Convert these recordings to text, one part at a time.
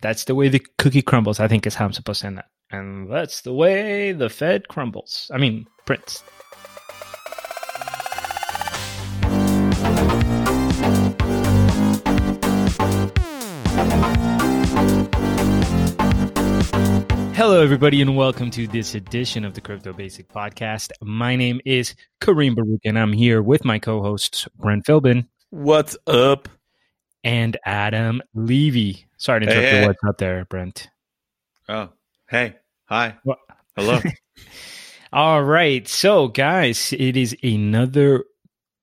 That's the way the cookie crumbles. I think is how I'm supposed to end that. And that's the way the Fed crumbles. I mean, Prince. Hello, everybody, and welcome to this edition of the Crypto Basic Podcast. My name is Kareem Baruch, and I'm here with my co hosts, Brent Philbin. What's up? And Adam Levy. Sorry to interrupt hey, hey. what's up there, Brent. Oh, hey. Hi. What? Hello. All right. So, guys, it is another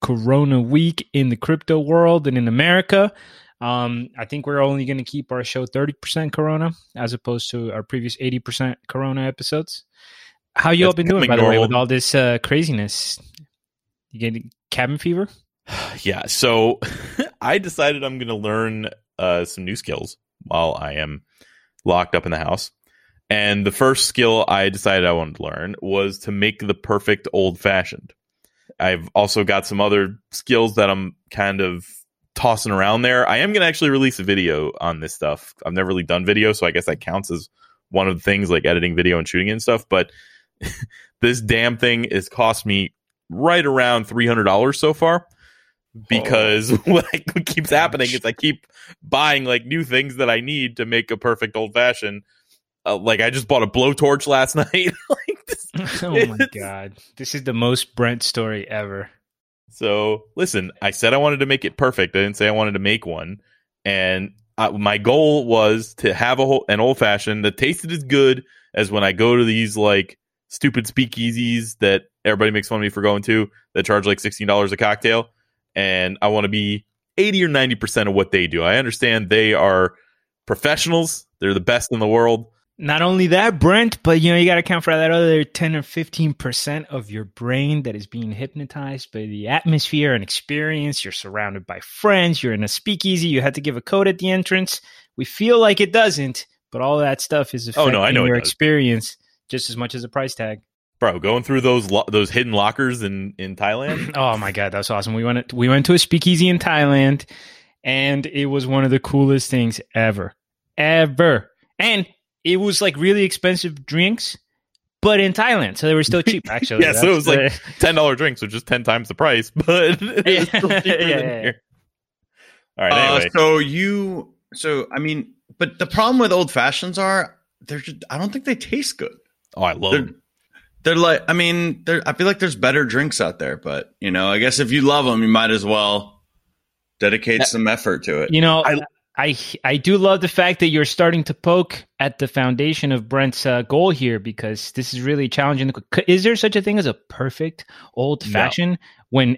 Corona week in the crypto world and in America. Um, I think we're only going to keep our show 30% Corona as opposed to our previous 80% Corona episodes. How you That's all been doing, by the way, with all this uh, craziness? You getting cabin fever? Yeah. So I decided I'm going to learn uh, some new skills while I am locked up in the house. And the first skill I decided I wanted to learn was to make the perfect old fashioned. I've also got some other skills that I'm kind of tossing around there. I am going to actually release a video on this stuff. I've never really done video, so I guess that counts as one of the things like editing video and shooting and stuff. But this damn thing has cost me right around $300 so far because oh. what, what keeps happening is I keep buying like new things that I need to make a perfect old fashioned. Uh, like I just bought a blowtorch last night. like this, oh my god, this is the most Brent story ever. So listen, I said I wanted to make it perfect. I didn't say I wanted to make one. And I, my goal was to have a whole, an old fashioned that tasted as good as when I go to these like stupid speakeasies that everybody makes fun of me for going to that charge like sixteen dollars a cocktail. And I want to be eighty or ninety percent of what they do. I understand they are professionals; they're the best in the world. Not only that, Brent, but you know, you got to account for that other 10 or 15% of your brain that is being hypnotized by the atmosphere and experience. You're surrounded by friends. You're in a speakeasy. You had to give a code at the entrance. We feel like it doesn't, but all that stuff is affecting oh, no, I know your experience just as much as a price tag. Bro, going through those lo- those hidden lockers in in Thailand. oh my god, that's awesome. We went we went to a speakeasy in Thailand and it was one of the coolest things ever. Ever. And it was like really expensive drinks, but in Thailand, so they were still cheap. Actually, yeah, so it was the... like ten dollar drinks, which is ten times the price, but yeah. yeah, yeah. All right. Uh, anyway. Uh, so you, so I mean, but the problem with old fashions are they're just, I don't think they taste good. Oh, I love they're, them. They're like, I mean, I feel like there's better drinks out there, but you know, I guess if you love them, you might as well dedicate some effort to it. You know, I, I I do love the fact that you're starting to poke at the foundation of Brent's uh, goal here because this is really challenging. Is there such a thing as a perfect old fashioned no. when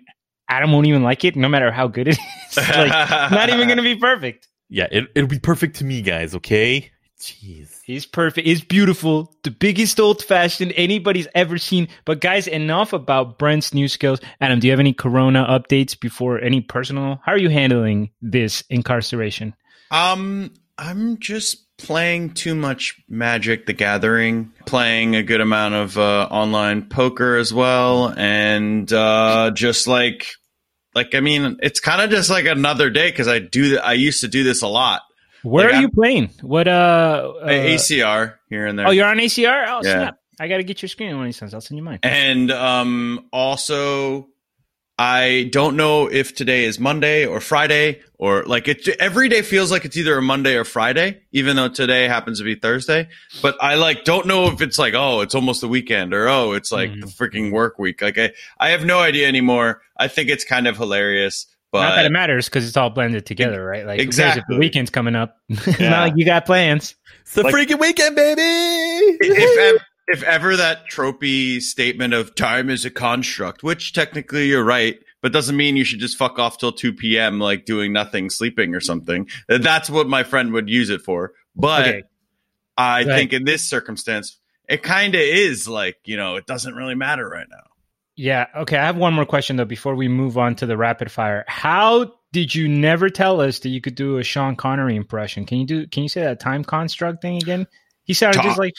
Adam won't even like it, no matter how good it is? like, not even going to be perfect. Yeah, it, it'll be perfect to me, guys. Okay. Jeez. He's perfect. He's beautiful. The biggest old fashioned anybody's ever seen. But guys, enough about Brent's new skills. Adam, do you have any Corona updates before any personal? How are you handling this incarceration? Um, I'm just playing too much Magic the Gathering, playing a good amount of uh, online poker as well, and uh, just like, like I mean, it's kind of just like another day because I do. I used to do this a lot. Where like are I'm, you playing? What uh, uh, ACR here and there? Oh, you're on ACR. Oh, yeah. snap! I got to get your screen one of these times. I'll send you mine. And um, also I don't know if today is Monday or Friday or like it every day feels like it's either a Monday or Friday, even though today happens to be Thursday. But I like don't know if it's like, oh, it's almost the weekend or oh, it's like mm. the freaking work week. Like I, I have no idea anymore. I think it's kind of hilarious. But not that it matters because it's all blended together, right? Like exactly. the weekend's coming up. Yeah. not like you got plans. It's the like, freaking weekend, baby. If, if ever that tropey statement of time is a construct, which technically you're right, but doesn't mean you should just fuck off till 2 p.m. like doing nothing, sleeping or something. That's what my friend would use it for. But okay. I right. think in this circumstance, it kind of is like, you know, it doesn't really matter right now. Yeah. Okay. I have one more question though before we move on to the rapid fire. How did you never tell us that you could do a Sean Connery impression? Can you do? Can you say that time construct thing again? He sounded just like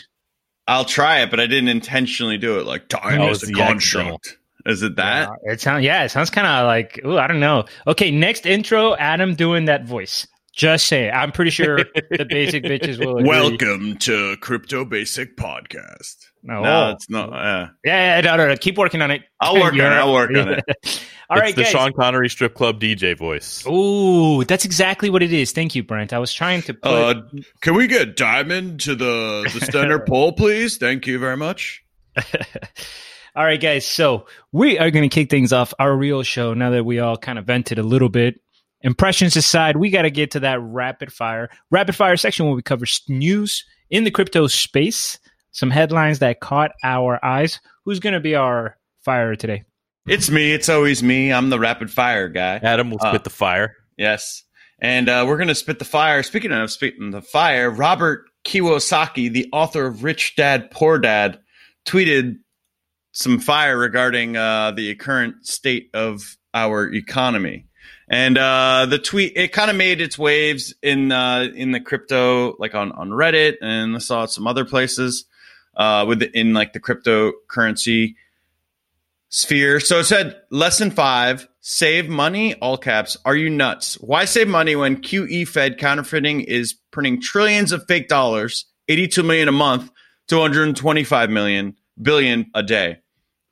I'll try it, but I didn't intentionally do it. Like time oh, is a construct. Is it that? Yeah, it sounds yeah, it sounds kind of like oh, I don't know. Okay, next intro, Adam doing that voice. Just say. I'm pretty sure the basic bitches will agree. Welcome to Crypto Basic Podcast. No, No, it's not. Uh, yeah, yeah, no, no, no. Keep working on it. I'll work on it. You're- I'll work on it. All it's right, the guys. Sean Connery strip club DJ voice. Ooh, that's exactly what it is. Thank you, Brent. I was trying to put. uh, can we get Diamond to the the standard pole, please? Thank you very much. all right, guys. So we are going to kick things off our real show now that we all kind of vented a little bit. Impressions aside, we got to get to that rapid fire, rapid fire section where we cover news in the crypto space, some headlines that caught our eyes. Who's going to be our fire today? It's me. It's always me. I'm the rapid fire guy. Adam will Uh, spit the fire. Yes. And uh, we're going to spit the fire. Speaking of spitting the fire, Robert Kiyosaki, the author of Rich Dad Poor Dad, tweeted some fire regarding uh, the current state of our economy. And uh, the tweet it kind of made its waves in uh, in the crypto, like on, on Reddit, and I saw it some other places uh, with in like the cryptocurrency sphere. So it said lesson five: save money. All caps. Are you nuts? Why save money when QE Fed counterfeiting is printing trillions of fake dollars, eighty-two million a month, two hundred twenty-five million billion a day,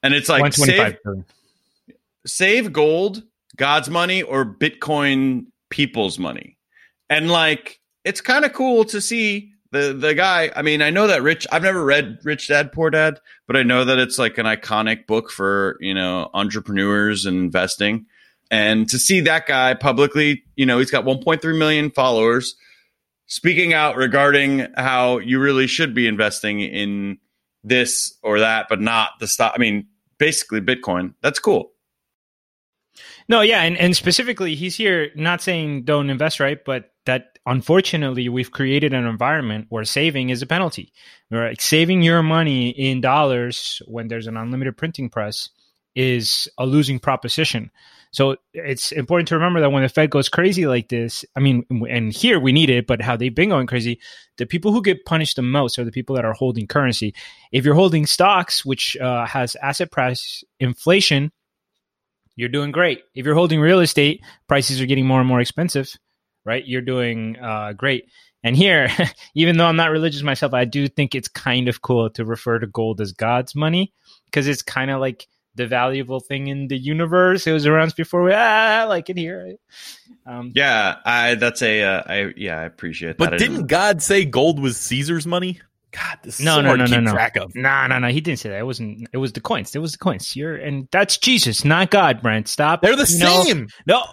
and it's like save 125 billion. save gold, God's money, or Bitcoin people's money. And like, it's kind of cool to see the the guy. I mean, I know that Rich. I've never read Rich Dad Poor Dad, but I know that it's like an iconic book for you know entrepreneurs and investing. And to see that guy publicly, you know, he's got 1.3 million followers speaking out regarding how you really should be investing in this or that, but not the stock. I mean, basically Bitcoin. That's cool. No, yeah, and, and specifically, he's here not saying don't invest, right? But that unfortunately, we've created an environment where saving is a penalty. Right? Saving your money in dollars when there's an unlimited printing press is a losing proposition. So it's important to remember that when the Fed goes crazy like this, I mean, and here we need it, but how they've been going crazy, the people who get punished the most are the people that are holding currency. If you're holding stocks, which uh, has asset price inflation, you're doing great. If you're holding real estate, prices are getting more and more expensive, right? You're doing uh, great. And here, even though I'm not religious myself, I do think it's kind of cool to refer to gold as God's money because it's kind of like the valuable thing in the universe. It was around before we ah, I like it here. Um, Yeah, I that's a uh, I yeah, I appreciate that. But I didn't God say gold was Caesar's money? God, this is No, so no, hard no, to no, keep no. track of. No, no, no. He didn't say that. It wasn't. It was the coins. It was the coins. You're and that's Jesus, not God, Brent. Stop. They're the You know- same. No.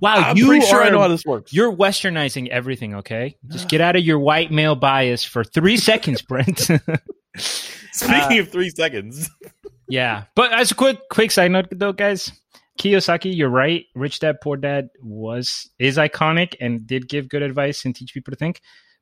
Wow, I'm you pretty sure I are- know how this works. You're westernizing everything, okay? Just get out of your white male bias for three seconds, Brent. Speaking uh, of three seconds, yeah, but as a quick quick side note, though, guys, Kiyosaki, you're right. Rich Dad Poor Dad was is iconic and did give good advice and teach people to think.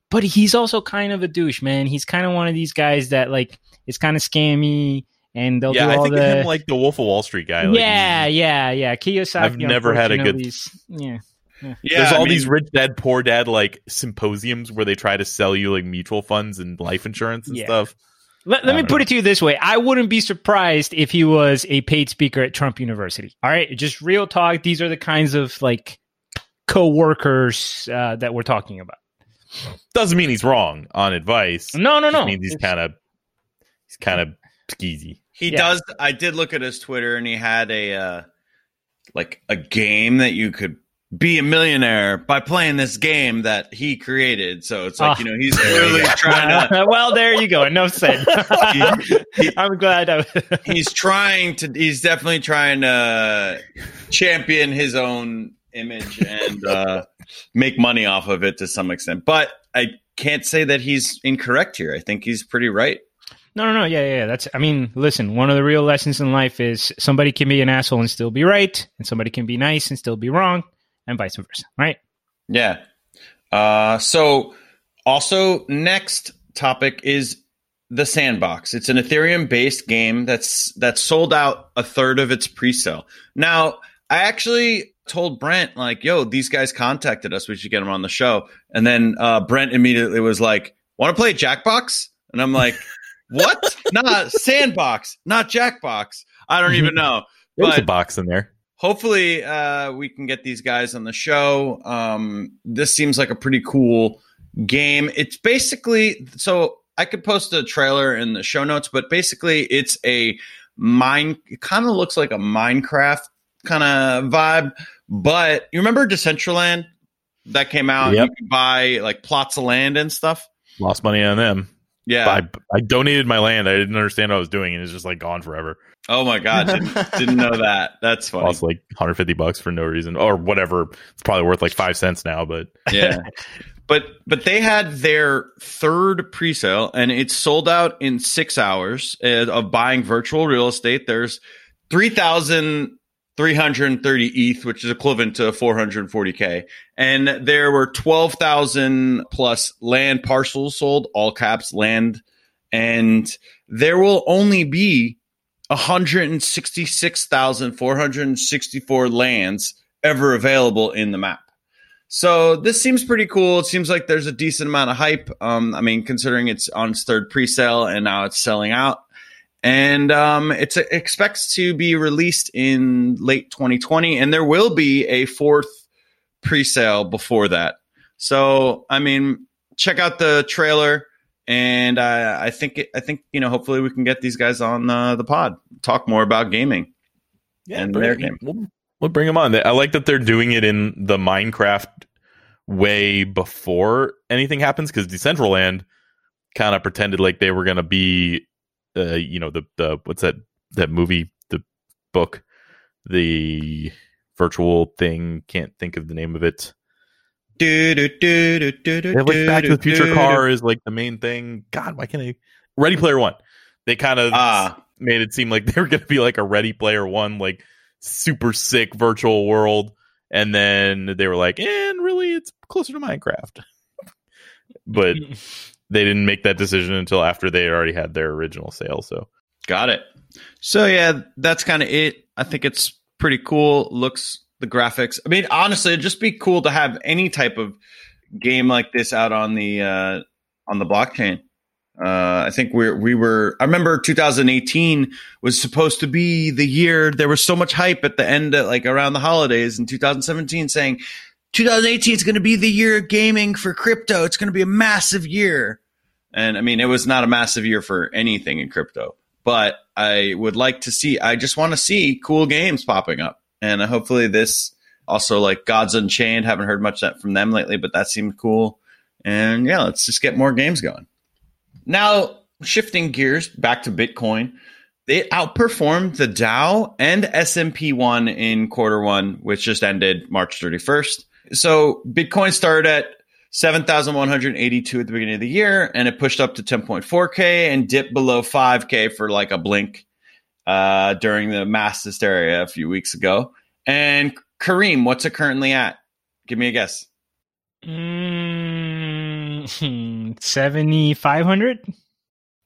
But he's also kind of a douche, man. He's kind of one of these guys that like it's kind of scammy and they'll yeah, do I think the of him like the Wolf of Wall Street guy. Like, yeah, yeah, yeah. Kiyosaki. I've never had a good- unfortunately, Yeah. Yeah, There's I all mean, these rich dad, poor dad like symposiums where they try to sell you like mutual funds and life insurance and Yeah. stuff. Let, let me don't put know. it to you this way. I wouldn't be surprised if he was a paid speaker at Trump University. All right. Just real talk. These are the kinds of like co-workers uh, that we're talking about. Doesn't mean he's wrong on advice. No, no, Just no. means he's kind of he's kind of skeezy. he yeah. does. I did look at his Twitter, and he had a uh, like a game that you could be a millionaire by playing this game that he created. So it's like Ah. you know he's literally trying to. well, there you go. Enough said. I'm glad. I, He's trying to. He's definitely trying to champion his own image and uh, make money off of it to some extent. But I can't say that he's incorrect here. I think he's pretty right. No, no, no. Yeah, yeah, yeah. That's. I mean, listen. One of the real lessons in life is somebody can be an asshole and still be right, and somebody can be nice and still be wrong, and vice versa. Right. Yeah. Uh, so, also, next topic is the Sandbox. It's an Ethereum-based game that's that sold out a third of its pre-sale. Now, I actually told Brent like, "Yo, these guys contacted us. We should get them on the show." And then uh, Brent immediately was like, "Want to play Jackbox?" And I'm like, "What? not Sandbox, not Jackbox. I don't even know." There's a box in there. hopefully uh, we can get these guys on the show. Um, this seems like a pretty cool game. It's basically so I could post a trailer in the show notes, but basically it's a mine. It kind of looks like a Minecraft kind of vibe. But you remember Decentraland that came out? Yep. You could buy like plots of land and stuff. Lost money on them. Yeah. I, I donated my land. I didn't understand what I was doing, and it's just like gone forever. Oh my god, didn't, didn't know that. That's funny. Lost like 150 bucks for no reason, or whatever. It's probably worth like five cents now, but yeah. But but they had their third pre-sale and it's sold out in 6 hours uh, of buying virtual real estate. There's 3,330 ETH, which is equivalent to 440k. And there were 12,000 plus land parcels sold, all caps land. And there will only be 166,464 lands ever available in the map. So this seems pretty cool. It seems like there's a decent amount of hype. Um, I mean, considering it's on its third pre-sale and now it's selling out, and um, it expects to be released in late 2020, and there will be a fourth pre-sale before that. So I mean, check out the trailer, and uh, I think it, I think you know hopefully we can get these guys on uh, the pod, talk more about gaming. And bring their game. We'll, we'll bring them on. I like that they're doing it in the Minecraft way before anything happens because Decentraland kind of pretended like they were going to be, uh, you know, the the what's that that movie, the book, the virtual thing. Can't think of the name of it. Do, do, do, do, do, do, have, like Back to the Future do, car is like the main thing. God, why can't I? Ready Player One. They kind of Ah. made it seem like they were going to be like a Ready Player One, like super sick virtual world, and then they were like, and really, it's closer to Minecraft. but they didn't make that decision until after they already had their original sale. So Got it. So yeah, that's kind of it. I think it's pretty cool. Looks the graphics. I mean, honestly, it'd just be cool to have any type of game like this out on the uh, on the blockchain. Uh, I think we we were. I remember 2018 was supposed to be the year. There was so much hype at the end, of, like around the holidays in 2017, saying 2018 is going to be the year of gaming for crypto. It's going to be a massive year. And I mean, it was not a massive year for anything in crypto, but I would like to see, I just want to see cool games popping up. And uh, hopefully this also like Gods Unchained. Haven't heard much from them lately, but that seemed cool. And yeah, let's just get more games going. Now, shifting gears back to Bitcoin, it outperformed the Dow and S&P 1 in quarter 1, which just ended March 31st. So, Bitcoin started at 7,182 at the beginning of the year and it pushed up to 10.4k and dipped below 5k for like a blink uh, during the mass hysteria a few weeks ago. And Kareem, what's it currently at? Give me a guess. Mm, 7,500?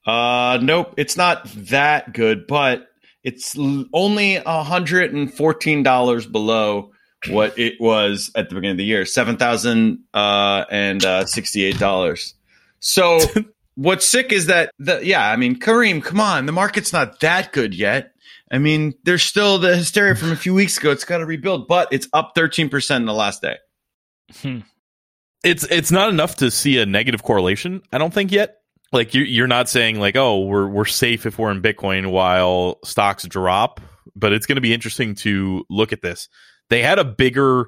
Uh, nope, it's not that good, but it's l- only hundred and fourteen dollars below what it was at the beginning of the year, seven thousand uh, and uh, sixty-eight dollars. So, what's sick is that the yeah, I mean, Kareem, come on, the market's not that good yet. I mean, there's still the hysteria from a few weeks ago. It's got to rebuild, but it's up thirteen percent in the last day. Hmm. it's it's not enough to see a negative correlation. I don't think yet. Like you're you're not saying like, oh, we're we're safe if we're in Bitcoin while stocks drop. But it's going to be interesting to look at this. They had a bigger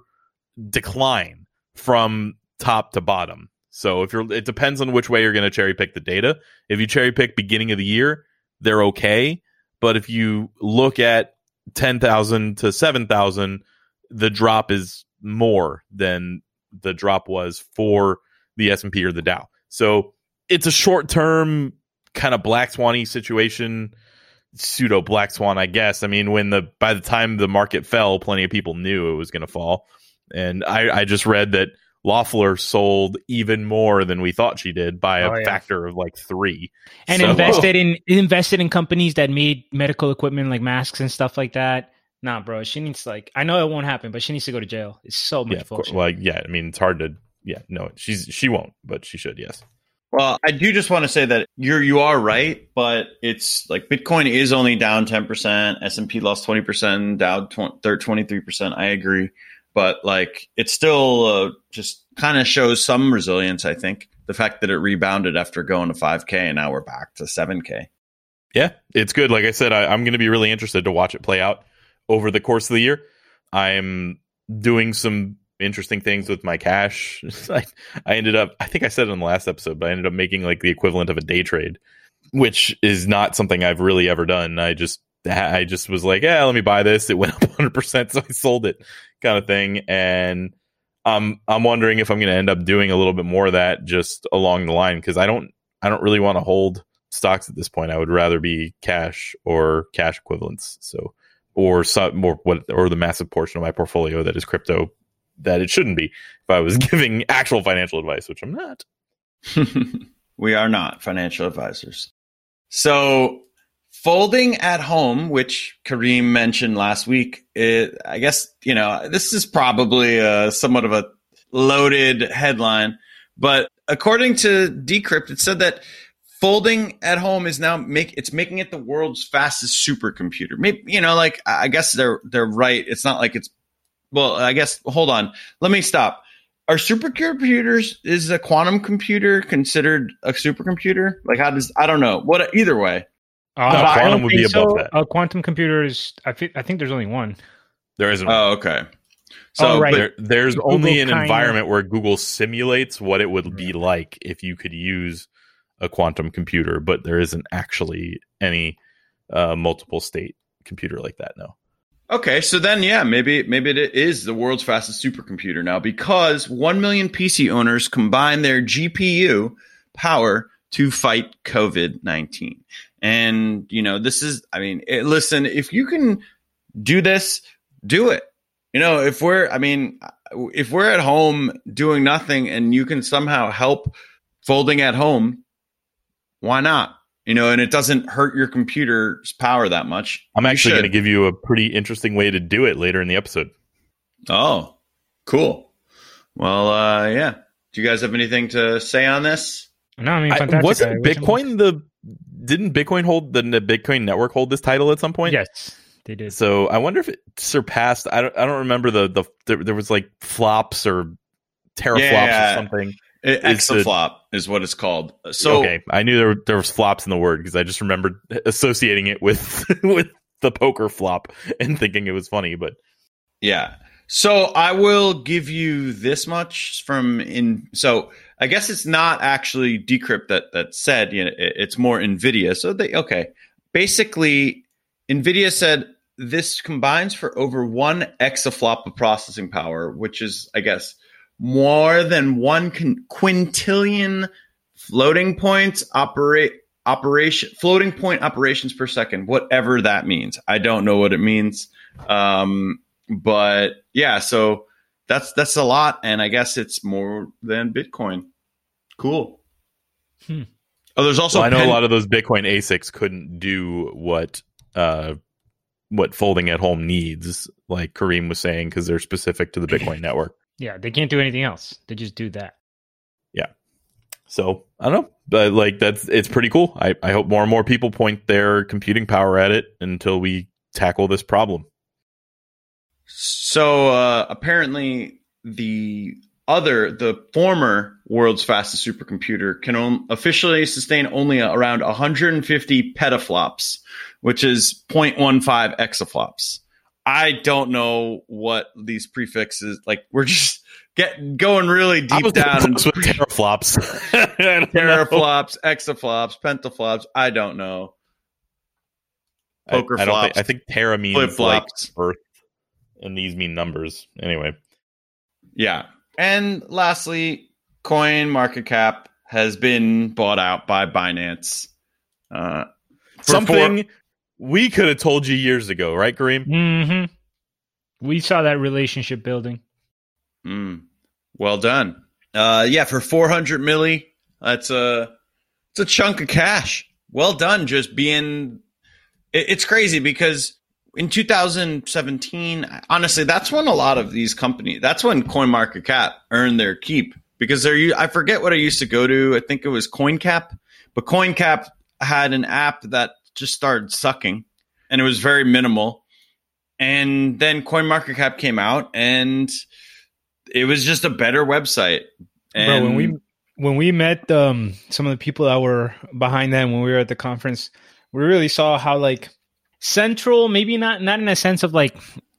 decline from top to bottom. So if you're, it depends on which way you're going to cherry pick the data. If you cherry pick beginning of the year, they're okay. But if you look at ten thousand to seven thousand, the drop is more than the drop was for the S&P or the Dow. So it's a short term kind of black swanny situation, pseudo black swan, I guess. I mean, when the by the time the market fell, plenty of people knew it was going to fall. And I, I just read that Loeffler sold even more than we thought she did by a Oh, yeah. factor of like three. And So- invested uh, in invested in companies that made medical equipment like masks and stuff like that. Nah, bro, she needs like I know it won't happen, but she needs to go to jail. It's so much Yeah, bullshit. Well, yeah. I mean, it's hard to. Yeah, no, she's she won't, but she should. Yes. Well, I do just want to say that you're you are right, but it's like Bitcoin is only down ten percent, S and P lost twenty percent, Dow twenty three percent. I agree, but like it still uh, just kind of shows some resilience. I think the fact that it rebounded after going to five k and now we're back to seven k. Yeah, it's good. Like I said, I, I'm going to be really interested to watch it play out over the course of the year. I'm doing some interesting things with my cash. I, I ended up, I think I said it in the last episode, but I ended up making like the equivalent of a day trade, which is not something I've really ever done. I just, I just was like, yeah, let me buy this. It went up 100%, so I sold it, kind of thing. And I'm, I'm wondering if I'm going to end up doing a little bit more of that just along the line because I don't, I don't really want to hold stocks at this point. I would rather be cash or cash equivalents. So, or some more what, or the massive portion of my portfolio that is crypto that it shouldn't be if I was giving actual financial advice, which I'm not. we are not financial advisors. So, folding at home, which Kareem mentioned last week, it, I guess, you know, this is probably a, somewhat of a loaded headline, but according to Decrypt, it said that folding at home is now make it's making it the world's fastest supercomputer. Maybe you know, like I guess they're they're right. It's not like it's well, I guess hold on. Let me stop. Are supercomputers is a quantum computer considered a supercomputer? Like how does I don't know. What either way. Uh, no, quantum would be above so. that. A quantum computer is I think I think there's only one. There isn't. Oh, okay. So oh, right. there, there's Google only an environment where Google simulates what it would be like if you could use a quantum computer, but there isn't actually any uh, multiple state computer like that. No. Okay, so then yeah, maybe maybe it is the world's fastest supercomputer now because 1 million PC owners combine their GPU power to fight COVID-19. And you know, this is I mean, it, listen, if you can do this, do it. You know, if we're I mean, if we're at home doing nothing and you can somehow help folding at home, why not? You know, and it doesn't hurt your computer's power that much. I'm actually going to give you a pretty interesting way to do it later in the episode. Oh, cool. Well, uh, yeah. Do you guys have anything to say on this? No, I mean. I, wasn't Bitcoin the didn't Bitcoin hold the, the Bitcoin network hold this title at some point? Yes, they did. So I wonder if it surpassed. I don't. I don't remember the the there, there was like flops or teraflops yeah. or something. Exaflop is what it's called. So okay, I knew there there was flops in the word because I just remembered associating it with with the poker flop and thinking it was funny. But yeah, so I will give you this much from in. So I guess it's not actually Decrypt that that said you know it's more Nvidia. So they okay, basically Nvidia said this combines for over one exaflop of processing power, which is I guess more than one quintillion floating points operate operation floating point operations per second whatever that means. I don't know what it means. Um, but yeah so that's that's a lot and i guess it's more than bitcoin. Cool. Hmm. oh there's also well, i know pen- a lot of those bitcoin asics couldn't do what uh what folding at home needs like kareem was saying because they're specific to the bitcoin network yeah, they can't do anything else. They just do that. Yeah. So I don't know, but like that's it's pretty cool. I, I hope more and more people point their computing power at it until we tackle this problem. So uh, apparently, the other, the former world's fastest supercomputer can on, officially sustain only around 150 petaflops, which is 0.15 exaflops. I don't know what these prefixes like. We're just get going really deep down into with teraflops, teraflops, exaflops, pentaflops. I don't know. Poker I, I flops. Think, I think tera means like Earth, and these mean numbers. Anyway, yeah. And lastly, coin market cap has been bought out by Binance. Uh, Something we could have told you years ago, right, Kareem? Mm-hmm. We saw that relationship building. Mm. Well done. Uh, yeah, for 400 milli, that's a it's a chunk of cash. Well done. Just being, it, it's crazy because in 2017, honestly, that's when a lot of these companies, that's when CoinMarketCap earned their keep because they're. I forget what I used to go to. I think it was CoinCap, but CoinCap had an app that just started sucking, and it was very minimal. And then CoinMarketCap came out, and it was just a better website. And Bro, when we when we met um, some of the people that were behind them when we were at the conference, we really saw how like central, maybe not not in a sense of like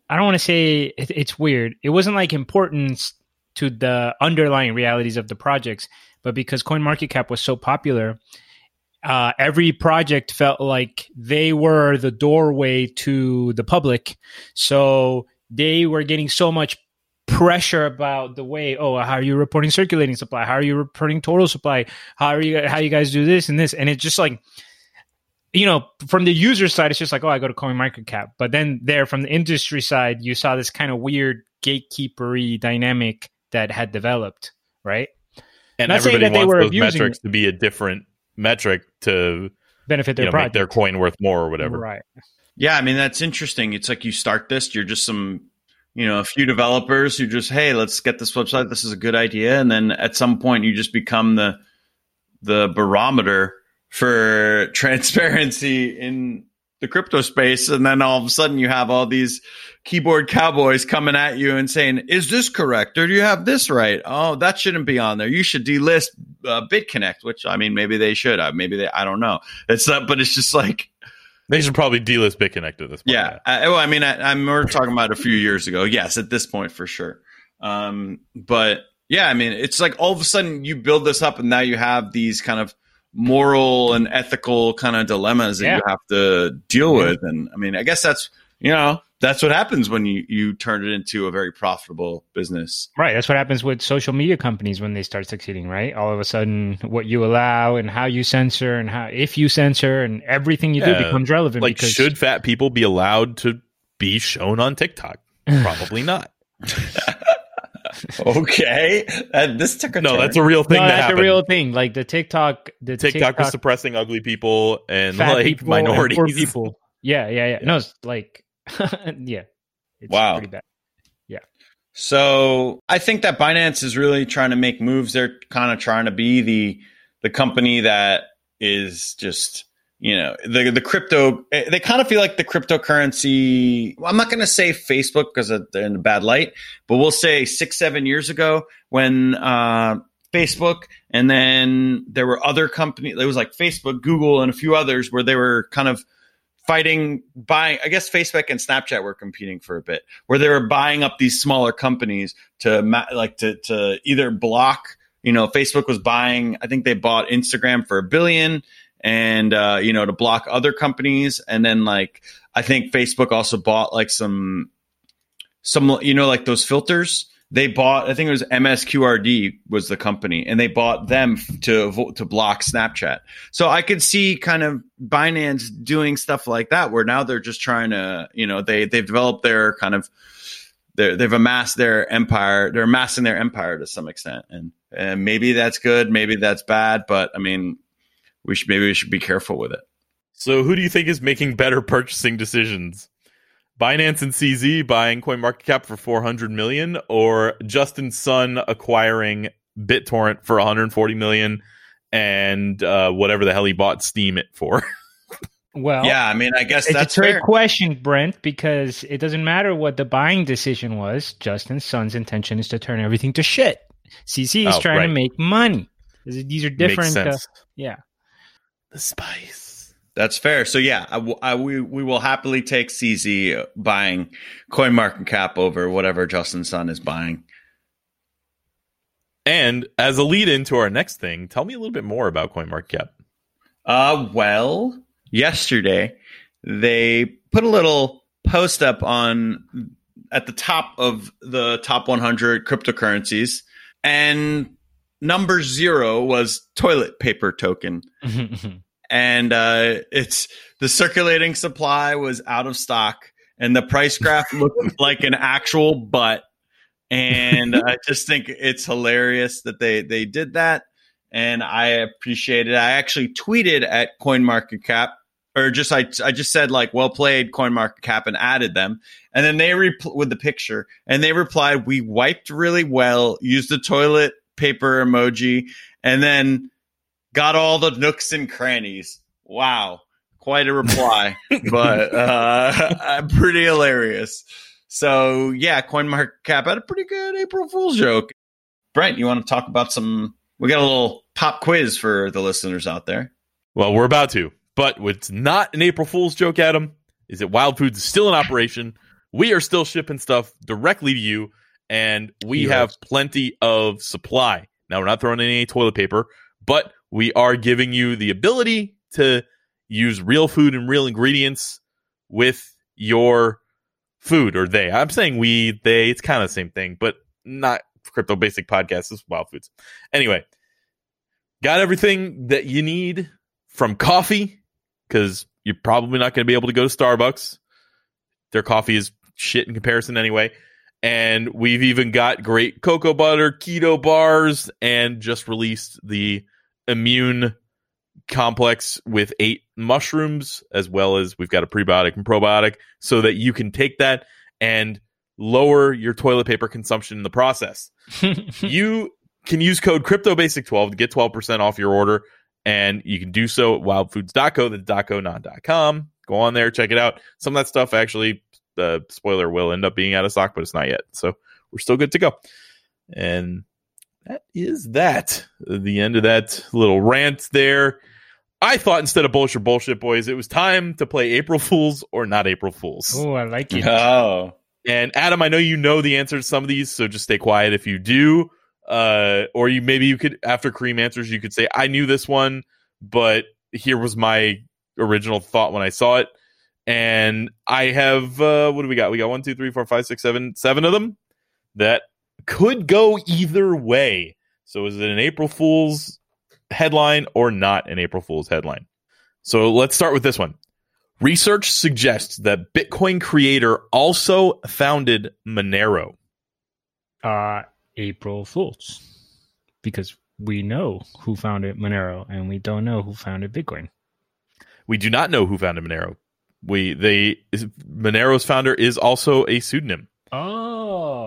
I don't want to say it, it's weird. It wasn't like importance to the underlying realities of the projects, but because CoinMarketCap was so popular, uh, every project felt like they were the doorway to the public. So they were getting so much pressure about the way oh how are you reporting circulating supply? How are you reporting total supply? How are you how you guys do this and this? And it's just like you know from the user side it's just like oh i go to coin market cap. But then there from the industry side you saw this kind of weird gatekeepery dynamic that had developed right? And Not everybody that they wants were those abusing metrics to be a different metric to benefit you their know, make project their coin worth more or whatever. right Yeah, I mean that's interesting. It's like you start this, you're just some, you know, a few developers who just, hey, let's get this website. This is a good idea, and then at some point you just become the the barometer for transparency in the crypto space, and then all of a sudden you have all these keyboard cowboys coming at you and saying, "Is this correct? Or do you have this right? Oh, that shouldn't be on there. You should delist uh, BitConnect." Which I mean, maybe they should. Uh, maybe they. I don't know. It's not, but it's just like. They should probably delist BitConnect at this point. Yeah. I, well, I mean, I, I'm we're talking about a few years ago. Yes, at this point for sure. Um, but yeah, I mean, it's like all of a sudden you build this up, and now you have these kind of moral and ethical kind of dilemmas that Yeah. you have to deal Yeah. with. And I mean, I guess that's you know that's what happens when you you turn it into a very profitable business. Right. That's what happens with social media companies when they start succeeding, right? All of a sudden, what you allow and how you censor and how, if you censor and everything you Yeah. do becomes relevant. Like, because, should fat people be allowed to be shown on TikTok? Probably not. Okay, that, this took a No, turn. that's a real thing no, that that's happened. a real thing. Like the TikTok, the TikTok, TikTok is suppressing ugly people and fat like people minorities. poor people. Yeah, yeah, yeah. No, it's like, yeah. It's Wow. pretty bad. Yeah. So I think that Binance is really trying to make moves. They're kind of trying to be the the company that is just you know the the crypto. eh, They kind of feel like the cryptocurrency. well, I'm not going to say Facebook because they're in a bad light, but we'll say six seven years ago when uh, Facebook and then there were other companies. It was like Facebook, Google, and a few others where they were kind of fighting buying i guess facebook and snapchat were competing for a bit where they were buying up these smaller companies to like to to either block you know facebook was buying i think they bought instagram for a billion and uh you know to block other companies. And then like i think facebook also bought like some some you know like those filters? They bought i think it was msqrd was the company and they bought them to to block snapchat. So I could see kind of Binance doing stuff like that, where now they're just trying to, you know, they they've developed their kind of, they they've amassed their empire. They're amassing their empire to some extent, and and maybe that's good, maybe that's bad, but I mean, we should maybe we should be careful with it. So, who do you think is making better purchasing decisions? Binance and CZ buying CoinMarketCap for 400 million, or Justin Sun acquiring BitTorrent for 140 million, and uh, whatever the hell he bought Steemit for. Well, yeah, I mean, I guess It's that's a trick fair. question, Brent, because it doesn't matter what the buying decision was. Justin Sun's intention is to turn everything to shit. CZ is Oh, trying right. to make money. These these are different. Makes Uh, yeah. The spice. That's fair. So yeah, I, w- I- we we will happily take CZ buying CoinMarketCap over whatever Justin Sun is buying. And as a lead into our next thing, tell me a little bit more about CoinMarketCap. Uh, well, yesterday they put a little post up on at the top of the top 100 cryptocurrencies, and number zero was toilet paper token, and uh, it's the circulating supply was out of stock, and the price graph looked like an actual butt. And I just think it's hilarious that they they did that and I appreciate it. I actually tweeted at CoinMarketCap, or just I I just said like "well played" CoinMarketCap and added them, and then they repl- with the picture, and they replied, "We wiped really well, used the toilet paper emoji, and then got all the nooks and crannies. Wow, quite a reply, but uh, I'm pretty hilarious. So yeah, CoinMarketCap had a pretty good April Fool's joke. Brent, you want to talk about some? We got a little pop quiz for the listeners out there. Well, we're about to, but what's not an April Fool's joke, Adam, is that Wild Foods is still in operation. We are still shipping stuff directly to you, and we Yes. have plenty of supply. Now, we're not throwing any toilet paper, but we are giving you the ability to use real food and real ingredients with your food or they. I'm saying we, they, it's kind of the same thing, but not crypto basic podcast. Is wild foods. Anyway, got everything that you need from coffee because you're probably not going to be able to go to Starbucks. Their coffee is shit in comparison anyway. And we've even got great cocoa butter, keto bars, and just released the immune complex with eight mushrooms, as well as we've got a prebiotic and probiotic so that you can take that and lower your toilet paper consumption in the process. you can use code CryptoBasic12 to get 12% off your order, and you can do so at wildfoods.co, that's .co, not .com. Go on there, check it out. Some of that stuff actually, uh, spoiler, will end up being out of stock, but it's not yet. So we're still good to go. And that is that. The end of that little rant there. I thought instead of bullshit, bullshit, boys, it was time to play April Fools or not April Fools. oh, I like it. Oh, And Adam, I know you know the answer to some of these, so just stay quiet if you do. Uh, or you maybe you could after Kareem answers, you could say, I knew this one, but here was my original thought when I saw it. And I have uh what do we got? We got one, two, three, four, five, six, seven, seven of them that could go either way. So is it an April Fool's headline or not an April Fool's headline? So let's start with this one. Research suggests that Bitcoin creator also founded Monero. Uh, April Fools, because we know who founded Monero, and we don't know who founded Bitcoin. We do not know who founded Monero. We they Monero's founder is also a pseudonym.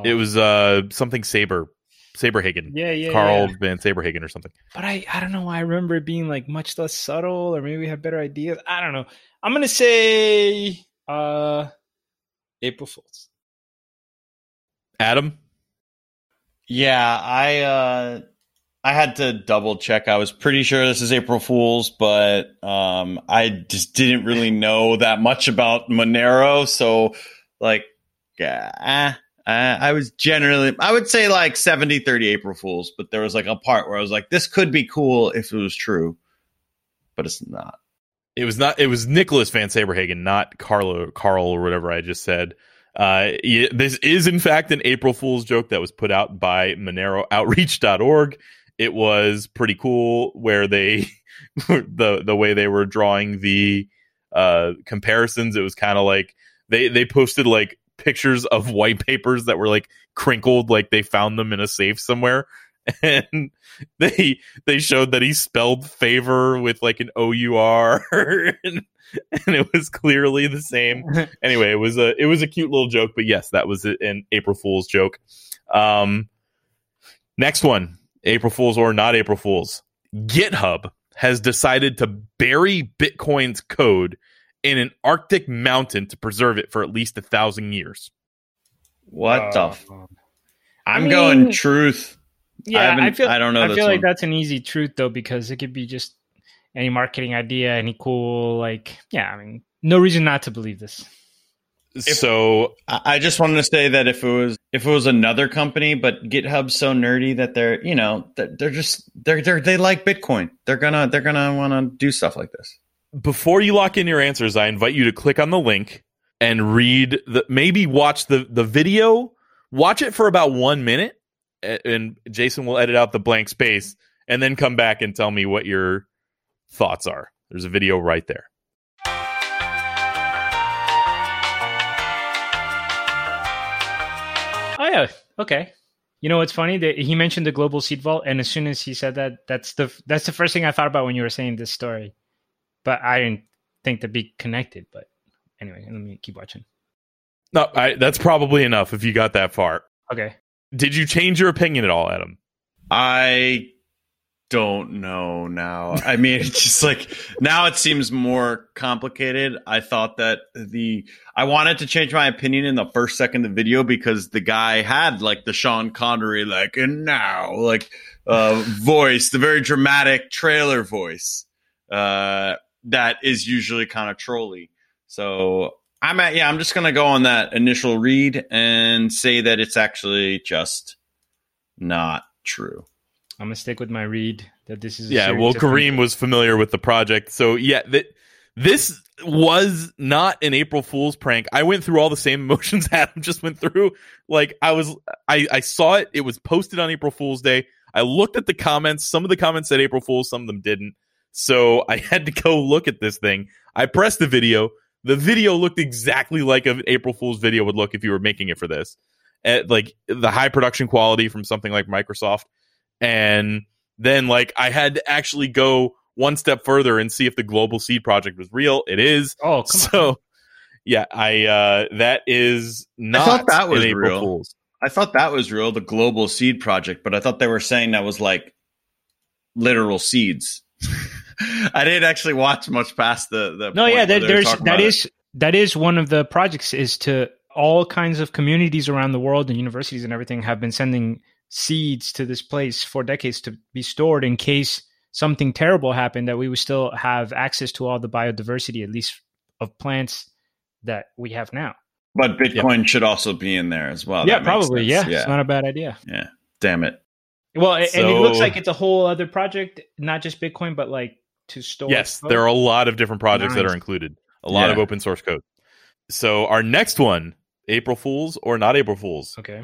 It was uh something Saber Saberhagen. yeah, yeah, Carl yeah. Van Saberhagen or something. But I, I don't know why I remember it being like much less subtle, or maybe we have better ideas. I don't know. I'm gonna say uh April Fools. Adam, yeah. I uh, I had to double check. I was pretty sure this is April Fool's, but um, I just didn't really know that much about Monero. So, like, yeah, uh, I was generally, I would say like 70 30 April Fool's, but there was like a part where I was like, this could be cool if it was true, but it's not. it was not it was Nicholas Van Saberhagen, not Carlo Carl or whatever I just said. Uh, this is in fact an April Fool's joke that was put out by MoneroOutreach.org. It was pretty cool where they the the way they were drawing the uh comparisons. It was kind of like they they posted like pictures of white papers that were like crinkled, like they found them in a safe somewhere, and they they showed that he spelled favor with like an O U R, and, and it was clearly the same anyway, it was a it was a cute little joke, but yes, that was an April Fool's joke. Um, next one, April Fools or not April Fools. GitHub has decided to bury Bitcoin's code in an Arctic mountain to preserve it for at least a thousand years. What the? F- Uh, I'm mean- going truth. Yeah, I, haven't- feel. I don't know I this feel like that's an easy truth though, because it could be just any marketing idea, any cool like. Yeah, I mean, no reason not to believe this. so I I just wanted to say that if it was if it was another company, but GitHub's so nerdy that they're you know they're, they're just they're they are they like Bitcoin. They're gonna they're gonna want to do stuff like this. Before you lock in your answers, I invite you to click on the link and read the maybe watch the the video. Watch it for about one minute, and Jason will edit out the blank space, and then come back and tell me what your thoughts are. There's a video right there. Oh yeah, okay. You know what's funny? He mentioned the global seed vault, and as soon as he said that, that's the that's the first thing I thought about when you were saying this story. But I didn't think to be connected. But anyway, let me keep watching. No, I, that's probably enough if you got that far. Okay. Did you change your opinion at all, Adam? I don't know now. I mean, it's just like now it seems more complicated. I thought that the I wanted to change my opinion in the first second of the video because the guy had like the Sean Connery like and now like uh voice, the very dramatic trailer voice. Uh that is usually kind of trolly. So I'm at yeah, I'm just gonna go on that initial read and say that it's actually just not true. I'm gonna stick with my read that this is. a Yeah, well, of- Kareem was familiar with the project, so yeah, th- this was not an April Fool's prank. I went through all the same emotions Adam just went through. Like I was, I I saw it. It was posted on April Fool's Day. I looked at the comments. Some of the comments said April Fool's, some of them didn't. So I had to go look at this thing. I pressed the video. The video looked exactly like an April Fool's video would look if you were making it for this. At like the high production quality from something like Microsoft and then like I had to actually go one step further and see if the Global Seed project was real. It is. Oh, come on. so yeah, I uh that is not I thought that was April real. Fool's. I thought that was real, the global seed project, but I thought they were saying that was like literal seeds. I didn't actually watch much past the the. No, yeah, where there, they were there's that about it. is that is one of the projects is to all kinds of communities around the world and universities and everything have been sending seeds to this place for decades to be stored in case something terrible happened that we would still have access to all the biodiversity at least of plants that we have now. But Bitcoin should also be in there as well. yeah, probably. sense. Yeah, it's not a bad idea. yeah. Damn it. Well, a- and it looks like it's a whole other project, not just Bitcoin, but like to store. Yes, code. there are a lot of different projects that are included. A lot of open source code. So our next one, April Fools or not April Fools, Okay.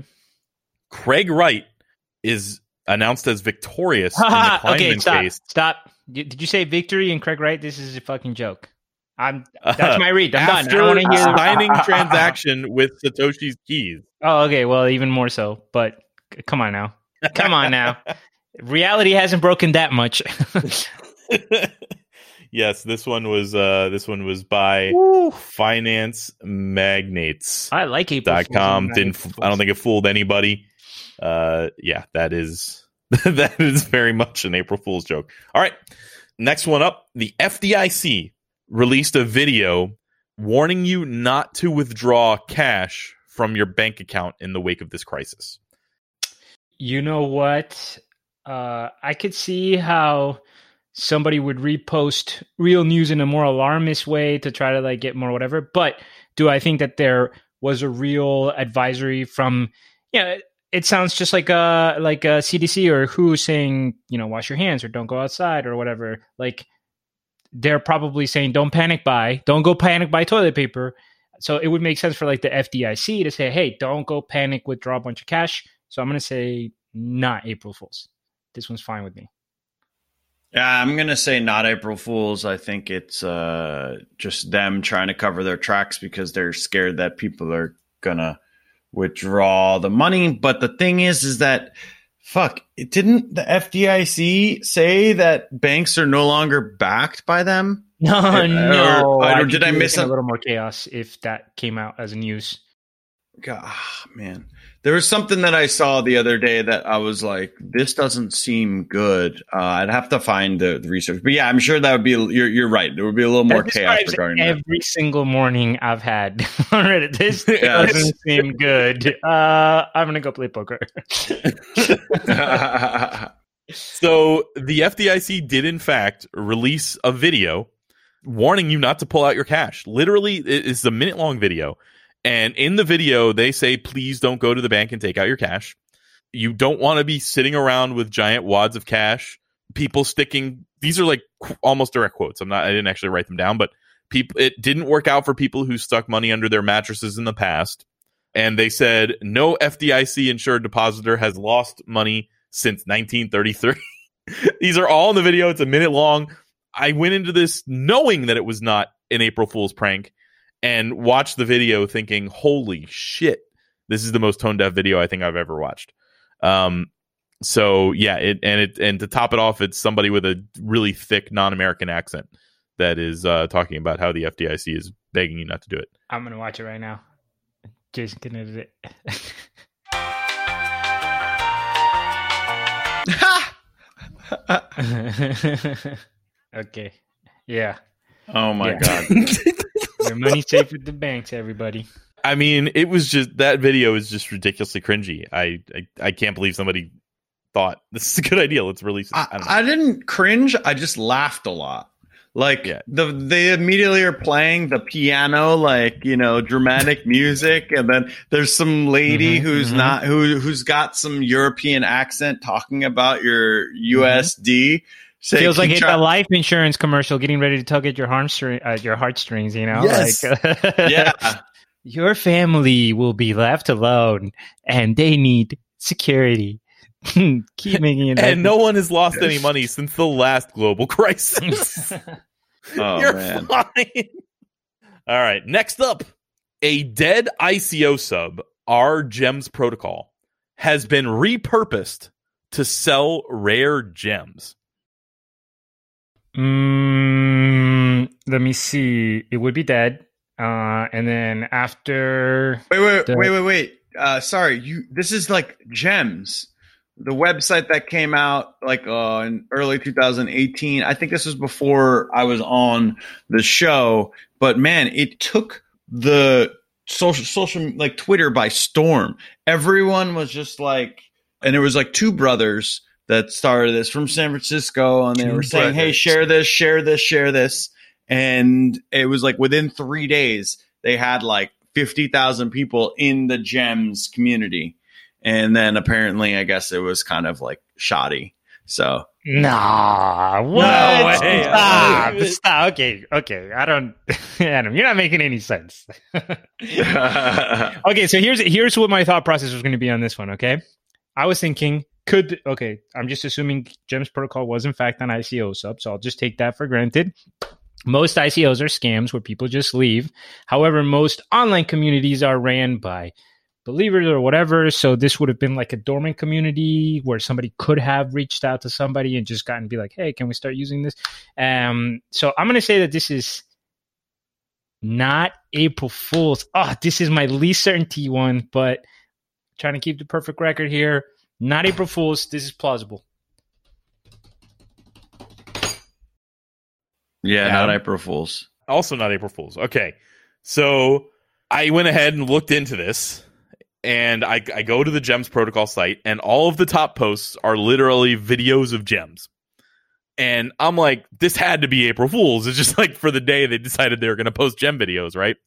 Craig Wright is announced as victorious in the okay, stop. case. Stop. Did you say victory and Craig Wright? This is a fucking joke. I'm. That's my read. I'm done. I don't want to hear. signing transaction with Satoshi's keys. Oh, okay. Well, even more so. But come on now. Come on now. Reality hasn't broken that much. yes, this one was uh this one was by finance magnates. I like April dot Fools com didn't I don't think it fooled anybody. Uh yeah, that is that is very much an April Fool's joke. All right. Next one up, the FDIC released a video warning you not to withdraw cash from your bank account in the wake of this crisis. You know what? Uh, I could see how somebody would repost real news in a more alarmist way to try to like get more whatever. But do I think that there was a real advisory from? Yeah, it sounds just like a like a CDC or WHO saying you know wash your hands or don't go outside or whatever. Like they're probably saying don't panic buy, don't go panic buy toilet paper. So it would make sense for like the FDIC to say, hey, don't go panic withdraw a bunch of cash. So I'm going to say not April Fools. This one's fine with me. Yeah, I'm gonna say not April Fools. I think it's uh, just them trying to cover their tracks because they're scared that people are gonna withdraw the money. But the thing is, is that fuck, it didn't the FDIC say that banks are no longer backed by them? No, Or- no. or I did I miss in a little more chaos if that came out as news? God, man, there was something that I saw the other day that I was like, this doesn't seem good. Uh, I'd have to find the, the research, but yeah, I'm sure that would be. You're, you're right. There would be a little more That chaos describes regarding that. every single morning I've had on Reddit. This Yes. doesn't seem good. Uh, I'm gonna go play poker. So the FDIC did in fact release a video warning you not to pull out your cash. Literally, it is a minute long video. And in the video, they say, please don't go to the bank and take out your cash. You don't want to be sitting around with giant wads of cash. People sticking, these are like almost direct quotes. I'm not, I didn't actually write them down, but people, it didn't work out for people who stuck money under their mattresses in the past. And they said, no FDIC insured depositor has lost money since 1933. These are all in the video. It's a minute long. I went into this knowing that it was not an April Fool's prank and watched the video thinking, holy shit, this is the most tone deaf video I think I've ever watched. Um, so yeah, it and it and to top it off, it's somebody with a really thick non-American accent that is uh, talking about how the FDIC is begging you not to do it. I'm gonna watch it right now. Jason can edit it. okay. Yeah. oh my Yeah. god. Your money's safe at the banks, everybody. I mean, it was just that video is just ridiculously cringy. I I, I can't believe somebody thought this is a good idea. Let's release it. I, I, don't know. I didn't cringe. I just laughed a lot. Like Yeah. the they immediately are playing the piano, like you know, dramatic music, and then there's some lady Mhm, who's mhm. not who who's got some European accent talking about your USD. Say, Feels like keep it's try- a life insurance commercial getting ready to tug at your heartstring, uh, your heartstrings, you know? Yes. Like, yeah. your family will be left alone and they need security. Keep making it. and no one has lost any money since the last global crisis. Oh You're man. fine. All right. Next up, a dead ICO sub, our Gems protocol, has been repurposed to sell rare gems. Mm, let me see. It would be dead. Uh, and then after. Wait, wait, The- wait, wait, wait. Uh, sorry, you. This is like Gems, the website that came out like uh, in early 2018. I think this was before I was on the show. But man, it took the social, social like Twitter by storm. Everyone was just like, and it was like two brothers that started this from San Francisco, and they were saying, "Hey, share this, share this, share this." And it was like within three days, they had like 50,000 people in the gems community. And then apparently, I guess it was kind of like shoddy. So, Nah, what? way. Stop, stop. Okay, okay. I don't, Adam. You're not making any sense. okay, so here's here's what my thought process was going to be on this one. Okay, I was thinking, could okay, I'm just assuming Gems Protocol was in fact an ICO sub, so I'll just take that for granted. Most ICOs are scams where people just leave. However, most online communities are ran by believers or whatever. So this would have been like a dormant community where somebody could have reached out to somebody and just gotten be like, hey, can we start using this? Um, so I'm gonna say that this is not April Fool's. Oh, this is my least certainty one, but trying to keep the perfect record here. Not April Fool's. This is plausible. yeah, Adam? not April Fools. Also, not April Fool's. Okay. So I went ahead and looked into this, and I, I go to the Gems Protocol site, and all of the top posts are literally videos of gems. And I'm like, this had to be April Fool's. It's just like for the day they decided they were going to post gem videos, right?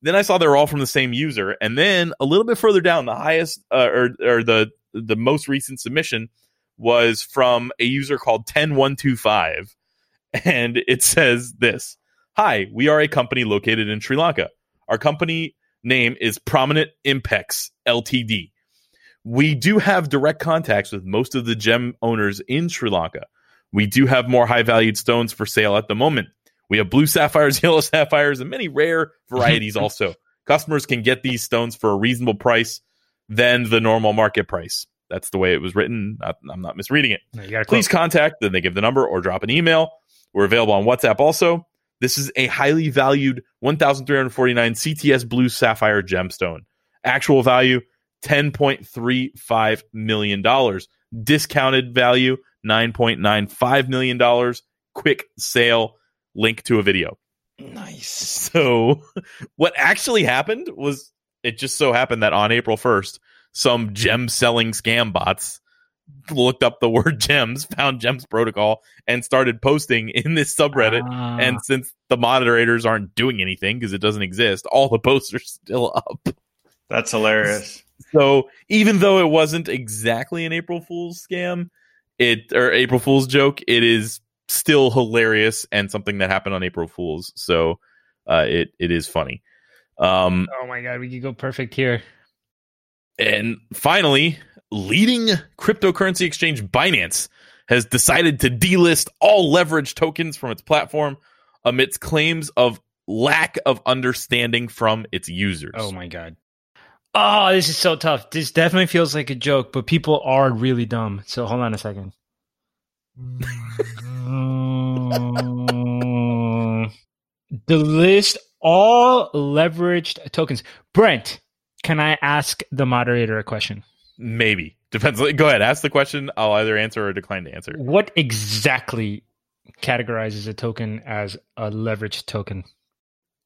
Then I saw they were all from the same user, and then a little bit further down, the highest uh, or or the the most recent submission was from a user called 10125, and it says this: Hi, we are a company located in Sri Lanka. Our company name is Prominent Impex Ltd. We do have direct contacts with most of the gem owners in Sri Lanka. We do have more high valued stones for sale at the moment. We have blue sapphires, yellow sapphires, and many rare varieties also. Customers can get these stones for a reasonable price than the normal market price. That's the way it was written. I'm not misreading it. No, please contact then they give the number or drop an email. We're available on whatsapp also. This is a highly valued 1349 cts blue sapphire gemstone. Actual value 10.35 million dollars. Discounted value 9.95 million dollars. Quick sale link to a video. Nice. so what actually happened was it just so happened that on April 1st, some gem selling scam bots looked up the word gems, found gems protocol, and started posting in this subreddit. Ah. and since the moderators aren't doing anything because it doesn't exist, all the posts are still up. That's hilarious. So even though it wasn't exactly an April Fool's scam, it or April Fool's joke, it is still hilarious and something that happened on April Fool's. So uh, it it is funny. Um, oh my god, we could go perfect here. and finally, leading cryptocurrency exchange Binance has decided to delist all leverage tokens from its platform amidst claims of lack of understanding from its users. Oh my god. Oh, this is so tough. This definitely feels like a joke, but people are really dumb. So hold on a second. The list all leveraged tokens. Brent, can I ask the moderator a question? Maybe. Depends. Go ahead. Ask the question. I'll either answer or decline to answer. What exactly categorizes a token as a leveraged token?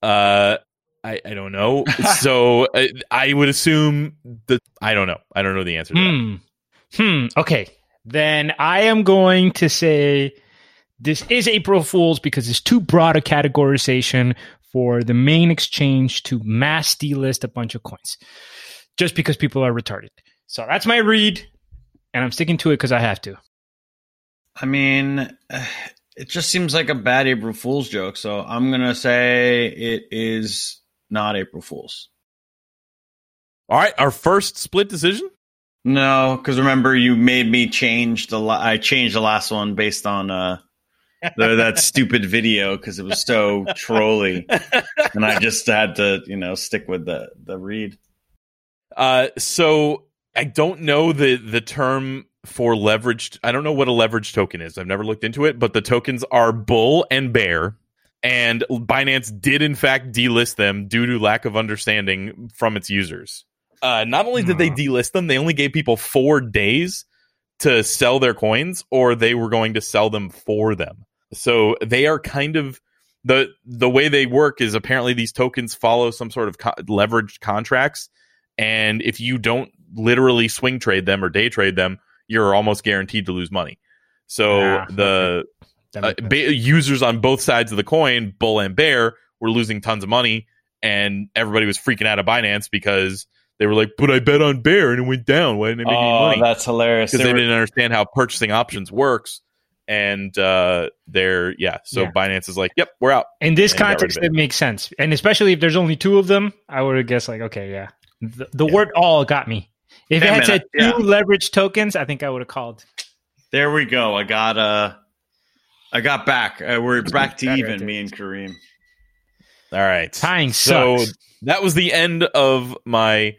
Uh, I, I don't know. so I, I would assume that I don't know. I don't know the answer. To that. Hmm. Hmm. Okay. Then I am going to say this is April Fool's because it's too broad a categorization for the main exchange to mass delist a bunch of coins just because people are retarded. So that's my read, and I'm sticking to it because I have to. I mean, it just seems like a bad April Fool's joke. So I'm gonna say it is not April Fool's. All right, our first split decision. No, because remember you made me change the. La- I changed the last one based on uh the, that stupid video because it was so trolly, and I just had to you know stick with the the read. Uh, so I don't know the the term for leveraged. I don't know what a leveraged token is. I've never looked into it, but the tokens are bull and bear. And Binance did in fact delist them due to lack of understanding from its users. Uh, not only did they delist them, they only gave people four days to sell their coins, or they were going to sell them for them. So they are kind of the the way they work is apparently these tokens follow some sort of co- leveraged contracts, and if you don't literally swing trade them or day trade them, you're almost guaranteed to lose money. So Ah, the uh, ba- users on both sides of the coin, bull and bear, were losing tons of money, and everybody was freaking out of Binance because they were like, "But I bet on bear and it went down. Why didn't I make any money?" Oh, that's hilarious. Because They they were- didn't understand how purchasing options works, and uh, they're yeah. So Yeah. Binance is like, "Yep, we're out." In this and context, it. it makes sense, and especially if there's only two of them, I would have guessed like, okay, yeah. The, the Yeah. word "all" got me. If it had man, said two yeah. leverage tokens, I think I would have called. There we go. I got uh I got back. Uh, we're back to even, at me and Kareem. All right, Tying so sucks. that was the end of my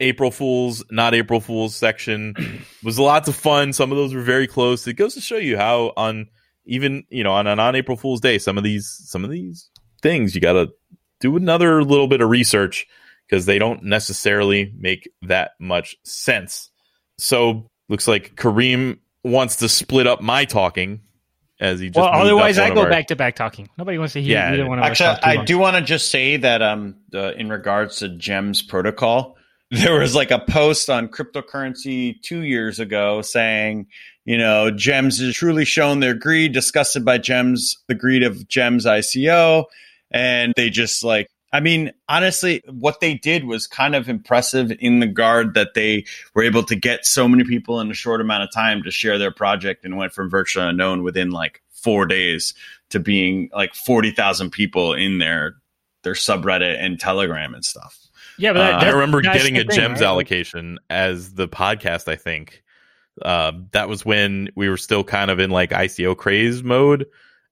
April Fools, not April Fools section. It was lots of fun. Some of those were very close. It goes to show you how on even you know on a non April Fool's Day, some of these some of these things you got to do another little bit of research because they don't necessarily make that much sense. So looks like Kareem wants to split up my talking as he just Well, otherwise I go our- back to back talking. Nobody wants to hear Yeah, either one of Actually, us talk too I long. do want to just say that um uh, in regards to Gems protocol, there was like a post on cryptocurrency 2 years ago saying, you know, Gems has truly shown their greed disgusted by Gems, the greed of Gems ICO and they just like I mean, honestly, what they did was kind of impressive in the guard that they were able to get so many people in a short amount of time to share their project and went from virtually unknown within like four days to being like 40,000 people in their their subreddit and telegram and stuff. Yeah, but Uh, I remember getting a thing, gems right? allocation as the podcast. I think uh, that was when we were still kind of in like ICO craze mode,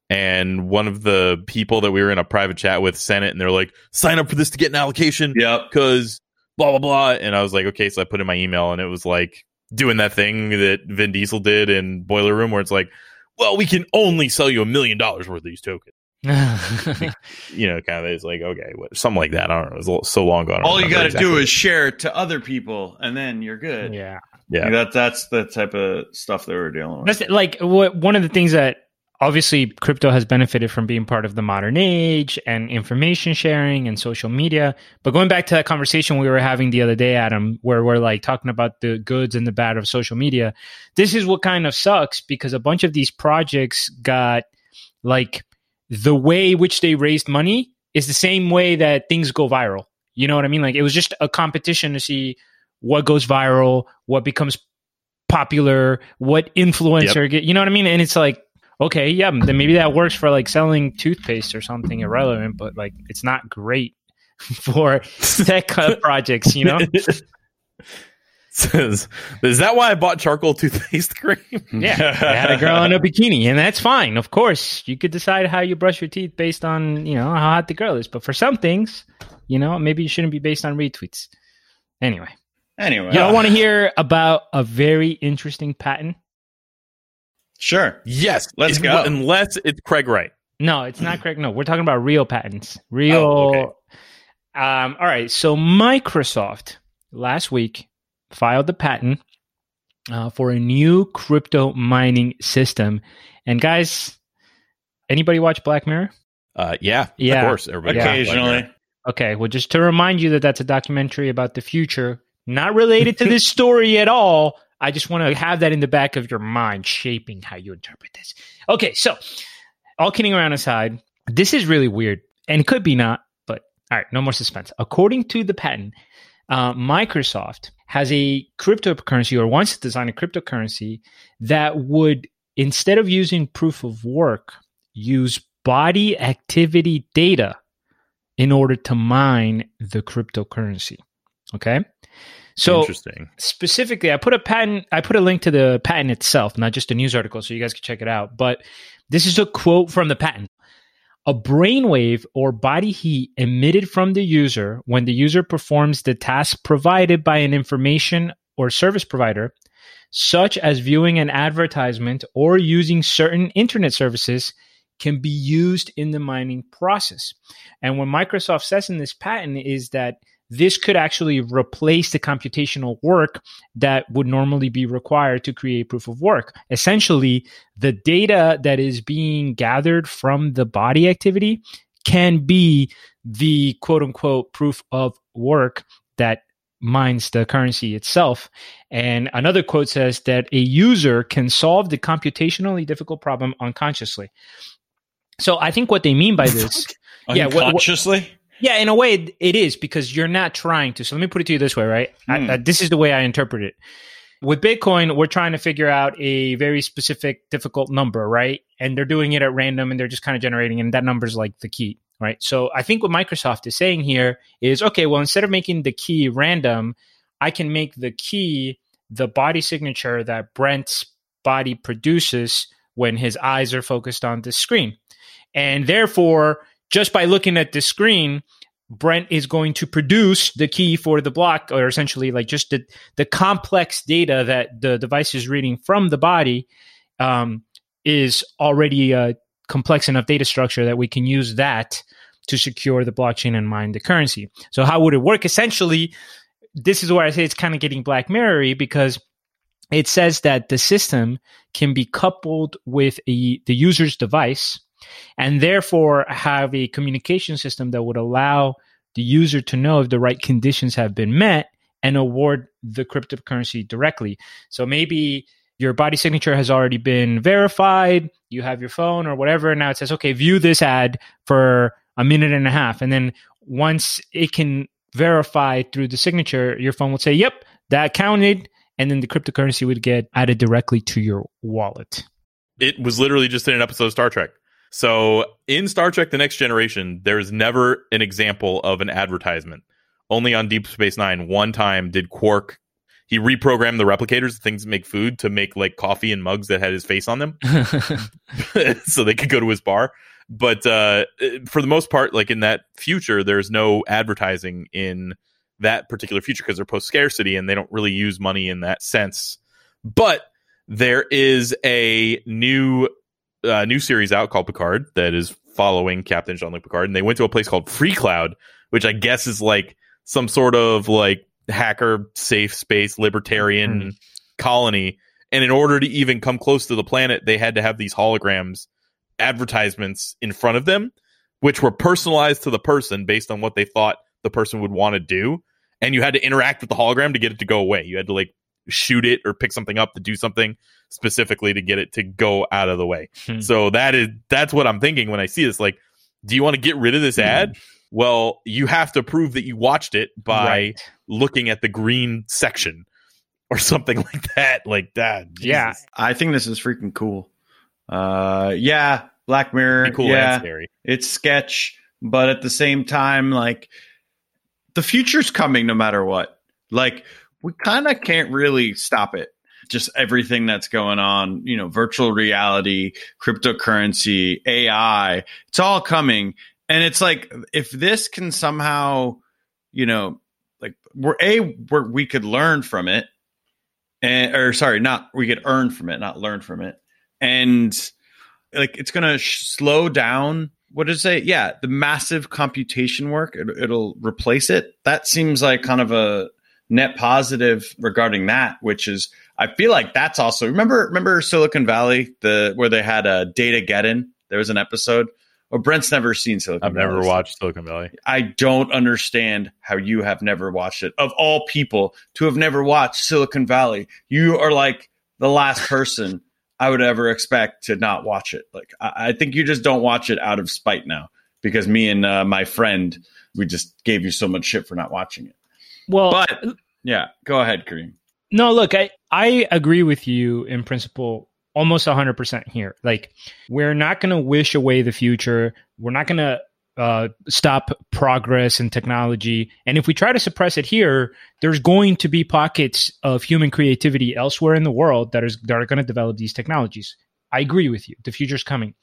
and one of the people that we were in a private chat with sent it, and they're like, "Sign up for this to get an allocation Yeah, because blah blah blah." And I was like, "Okay," so I put in my email, and it was like doing that thing that Vin Diesel did in Boiler Room, where it's like, "Well, we can only sell you a million dollars worth of these tokens." You know, kind of it's like okay, what, something like that. I don't know. It was a little, so long ago. All you got to exactly. do is share it to other people and then you're good. yeah. yeah. Like, that that's the type of stuff that we're dealing with. That's like what one of the things that obviously crypto has benefited from being part of the modern age and information sharing and social media. But going back to that conversation we were having the other day, Adam, where we're like talking about the goods and the bad of social media, this is what kind of sucks because a bunch of these projects got like the way which they raised money is the same way that things go viral. You know what I mean? Like it was just a competition to see what goes viral, what becomes popular, what influencer get, you know what I mean? And it's like, okay, yeah, then maybe that works for like selling toothpaste or something irrelevant, but like it's not great for tech projects, you know? Says, is that why I bought charcoal toothpaste cream? Yeah, I had a girl in a bikini, and that's fine. Of course, you could decide how you brush your teeth based on you know how hot the girl is. But for some things, you know, maybe you shouldn't be based on retweets. Anyway, Anyway, y'all want to hear about a very interesting patent? sure. yes, Let's It- go. Unless it's Craig Wright. No, it's not Craig. No, we're talking about real patents. Real. Oh, okay. um, all right. So Microsoft last week filed the patent uh, for a new crypto mining system. And guys, anybody watch Black Mirror? Uh, yeah, Yeah. of course. Everybody Occasionally. Okay, well, just to remind you that that's a documentary about the future, not related to this story at all. I just want to have that in the back of your mind, shaping how you interpret this. Okay, so all kidding around aside, this is really weird and could be not, but all right, no more suspense. According to the patent, uh, Microsoft has a cryptocurrency or wants to design a cryptocurrency that would, instead of using proof of work, use body activity data in order to mine the cryptocurrency. Okay. So Interesting. specifically, I put a patent, I put a link to the patent itself, not just a news article, so you guys can check it out. But this is a quote from the patent. A brainwave or body heat emitted from the user when the user performs the task provided by an information or service provider, such as viewing an advertisement or using certain internet services, can be used in the mining process. And what Microsoft says in this patent is that this could actually replace the computational work that would normally be required to create proof of work. Essentially, the data that is being gathered from the body activity can be the quote unquote proof of work that mines the currency itself. And another quote says that a user can solve the computationally difficult problem unconsciously. So I think what they mean by this Yeah, what- what- Unconsciously. Yeah, in a way, it is because you're not trying to. So let me put it to you this way, right? I, Hmm. I- this is the way I interpret it. With Bitcoin, we're trying to figure out a very specific, difficult number, right? And they're doing it at random and they're just kind of generating, and that number is like the key, right? So I think what Microsoft is saying here is okay, well, instead of making the key random, I can make the key the body signature that Brent's body produces when his eyes are focused on the screen. And therefore, just by looking at the screen, Brent is going to produce the key for the block, or essentially like just the, the complex data that the device is reading from the body um, is already a complex enough data structure that we can use that to secure the blockchain and mine the currency. So how would it work? Essentially, this is where I say it's kind of getting Black Mirror because it says that the system can be coupled with a, the user's device and therefore have a communication system that would allow the user to know if the right conditions have been met and award the cryptocurrency directly. So maybe your body signature has already been verified, you have your phone or whatever, now it says, okay, view this ad for a minute and a half. And then once it can verify through the signature, your phone will say, yep, that counted. And then the cryptocurrency would get added directly to your wallet. It was literally just in an episode of Star Trek. So in Star Trek: The Next Generation, there's never an example of an advertisement. Only on Deep Space Nine, one time did Quark. He reprogrammed the replicators, the things that make food, to make like coffee and mugs that had his face on them, so they could go to his bar. But uh, for the most part, like in that future, there's no advertising in that particular future because they're post scarcity and they don't really use money in that sense. But there is a new uh, new series out called Picard that is following Captain Jean Luc Picard, and they went to a place called Freecloud, which I guess is like some sort of like hacker safe space libertarian Hmm. colony. And in order to even come close to the planet, they had to have these holograms advertisements in front of them, which were personalized to the person based on what they thought the person would want to do. And you had to interact with the hologram to get it to go away. You had to like shoot it or pick something up to do something specifically to get it to go out of the way. Hmm. So that is that's what I'm thinking when I see this. Like, do you want to get rid of this ad? Well, you have to prove that you watched it by Right. looking at the green section or something like that. Like that. Yeah. I think this is freaking cool. Uh, yeah, Black Mirror. Pretty cool yeah, and scary. it's sketch, but at the same time, like the future's coming no matter what. Like we kind of can't really stop it. Just everything that's going on, you know, virtual reality, cryptocurrency, AI, it's all coming. And it's like if this can somehow, you know, like we're a we could learn from it, and or sorry, not we could earn from it, not learn from it, and like it's gonna sh- slow down. What did it say? Yeah, the massive computation work. It, it'll replace it. That seems like kind of a net positive regarding that, which is I feel like that's also remember remember Silicon Valley the where they had a data get in. There was an episode. Or Brent's never seen Silicon I've Valley. never watched Silicon Valley. I don't understand how you have never watched it. Of all people to have never watched Silicon Valley, you are like the last person I would ever expect to not watch it. Like I, I think you just don't watch it out of spite now because me and uh, my friend we just gave you so much shit for not watching it. Well, But yeah, go ahead, Kareem. No, look, I, I agree with you in principle almost 100% here. Like, we're not going to wish away the future. We're not going to uh, stop progress in technology. And if we try to suppress it here, there's going to be pockets of human creativity elsewhere in the world that, is, that are going to develop these technologies. I agree with you. The future's coming.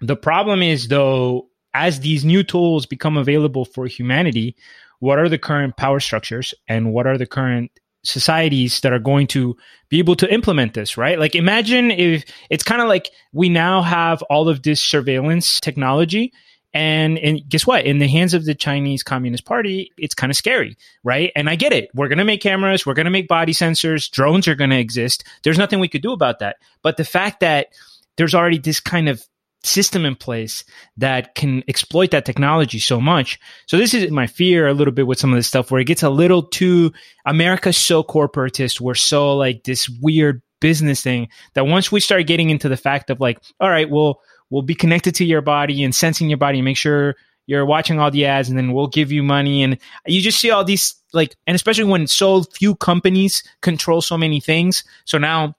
The problem is, though, as these new tools become available for humanity, what are the current power structures and what are the current societies that are going to be able to implement this, right? Like imagine if it's kind of like we now have all of this surveillance technology and, and guess what? In the hands of the Chinese Communist Party, it's kind of scary, right? And I get it. We're going to make cameras, we're going to make body sensors, drones are going to exist. There's nothing we could do about that. But the fact that there's already this kind of system in place that can exploit that technology so much. So this is my fear a little bit with some of this stuff where it gets a little too America's so corporatist. We're so like this weird business thing that once we start getting into the fact of like, all right, we'll we'll be connected to your body and sensing your body and make sure you're watching all the ads and then we'll give you money and you just see all these like and especially when so few companies control so many things. So now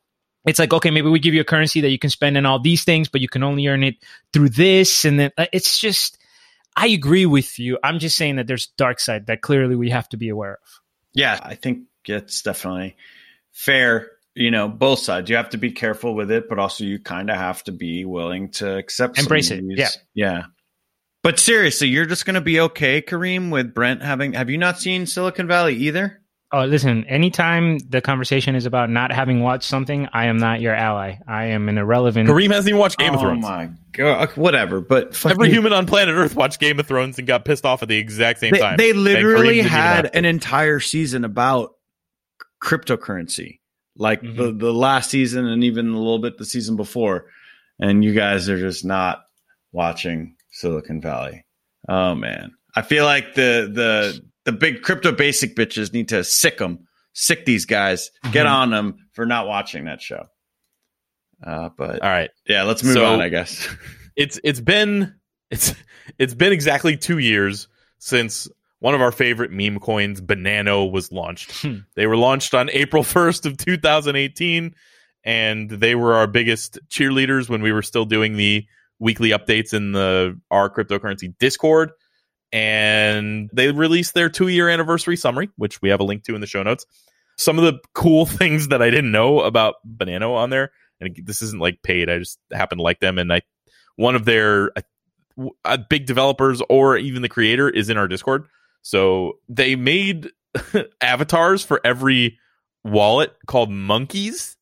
it's like okay maybe we give you a currency that you can spend in all these things but you can only earn it through this and then uh, it's just i agree with you i'm just saying that there's dark side that clearly we have to be aware of Yeah, I think it's definitely fair. You know, both sides. You have to be careful with it, but also you kind of have to be willing to accept, some Embrace it, yeah. yeah. But seriously, you're just going to be okay, Kareem, with Brent having. Have you not seen Silicon Valley either? Oh listen anytime the conversation is about not having watched something i am not your ally i am an irrelevant Kareem hasn't even watched Game of Thrones. oh Thrones. my god! Whatever, but Every fucking- human on planet Earth watched Game of Thrones and got pissed off at the exact same they, time. they literally Kareem didn't even had an entire season about cryptocurrency like the, Mhm. the last season and even a little bit the season before and you guys are just not watching silicon valley oh man i feel like the the the big crypto basic bitches need to sick them sick these guys get Mhm. on them for not watching that show uh but All right. yeah let's move So- on i guess it's it's been it's it's been exactly two years since one of our favorite meme coins, Banano, was launched. Hmm. they were launched on April first of 2018, and they were our biggest cheerleaders when we were still doing the weekly updates in the our cryptocurrency Discord. And they released their two year anniversary summary, which we have a link to in the show notes. Some of the cool things that I didn't know about Banano on there, and this isn't like paid. I just happen to like them, and I one of their uh, big developers or even the creator is in our Discord. So they made avatars for every wallet called monkeys.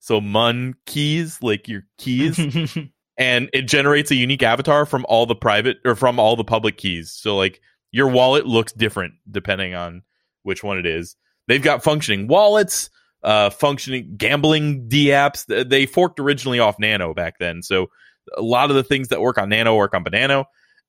So mun keys, like your keys, and it generates a unique avatar from all the private or from all the public keys. So like your wallet looks different depending on which one it is. They've got functioning wallets, uh, functioning gambling D apps. They forked originally off Nano back then, so a lot of the things that work on Nano work on Banano,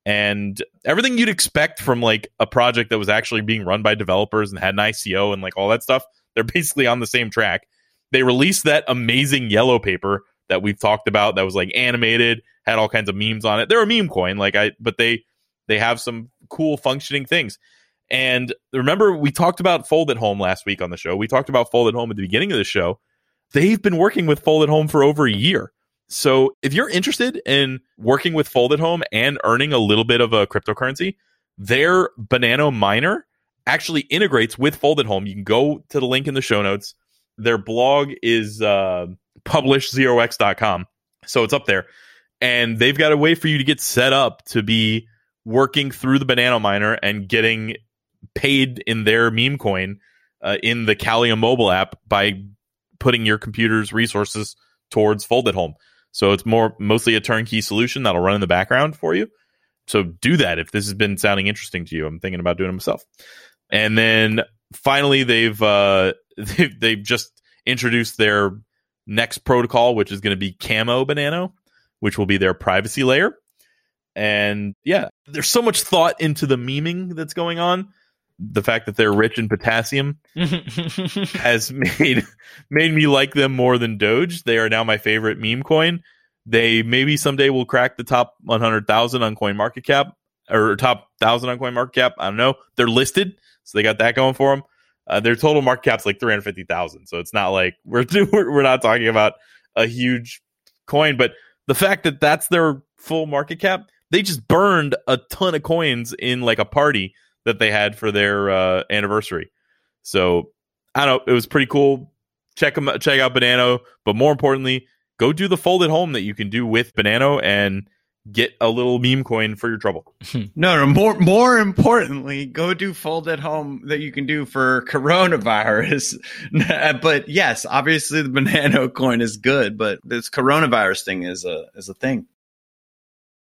and everything you'd expect from like a project that was actually being run by developers and had an ICO and like all that stuff. They're basically on the same track. They released that amazing yellow paper that we've talked about that was like animated, had all kinds of memes on it. They're a meme coin, like I, but they they have some cool functioning things. And remember, we talked about Fold at Home last week on the show. We talked about Fold at Home at the beginning of the show. They've been working with Fold at Home for over a year. So if you're interested in working with Fold at Home and earning a little bit of a cryptocurrency, their Banano miner actually integrates with Fold at Home. You can go to the link in the show notes. Their blog is uh, publishzerox.com. So it's up there. And they've got a way for you to get set up to be working through the banana miner and getting paid in their meme coin uh, in the Kalium mobile app by putting your computer's resources towards Fold at Home. So it's more mostly a turnkey solution that'll run in the background for you. So do that if this has been sounding interesting to you. I'm thinking about doing it myself. And then finally, they've uh, they've, they've just introduced their next protocol, which is going to be Camo Banano, which will be their privacy layer. And yeah, there's so much thought into the memeing that's going on. The fact that they're rich in potassium has made made me like them more than Doge. They are now my favorite meme coin. They maybe someday will crack the top 100,000 on Coin Market Cap or top 1,000 on Coin Market Cap. I don't know. They're listed, so they got that going for them. Uh, their total market cap's like 350,000. So it's not like we're we're not talking about a huge coin, but the fact that that's their full market cap, they just burned a ton of coins in like a party that they had for their uh, anniversary. So I don't know, it was pretty cool. Check them check out Banano, but more importantly, go do the fold at home that you can do with Banano and get a little meme coin for your trouble. Hmm. no, no, more more importantly, go do fold at home that you can do for coronavirus. but yes, obviously the banana coin is good, but this coronavirus thing is a is a thing.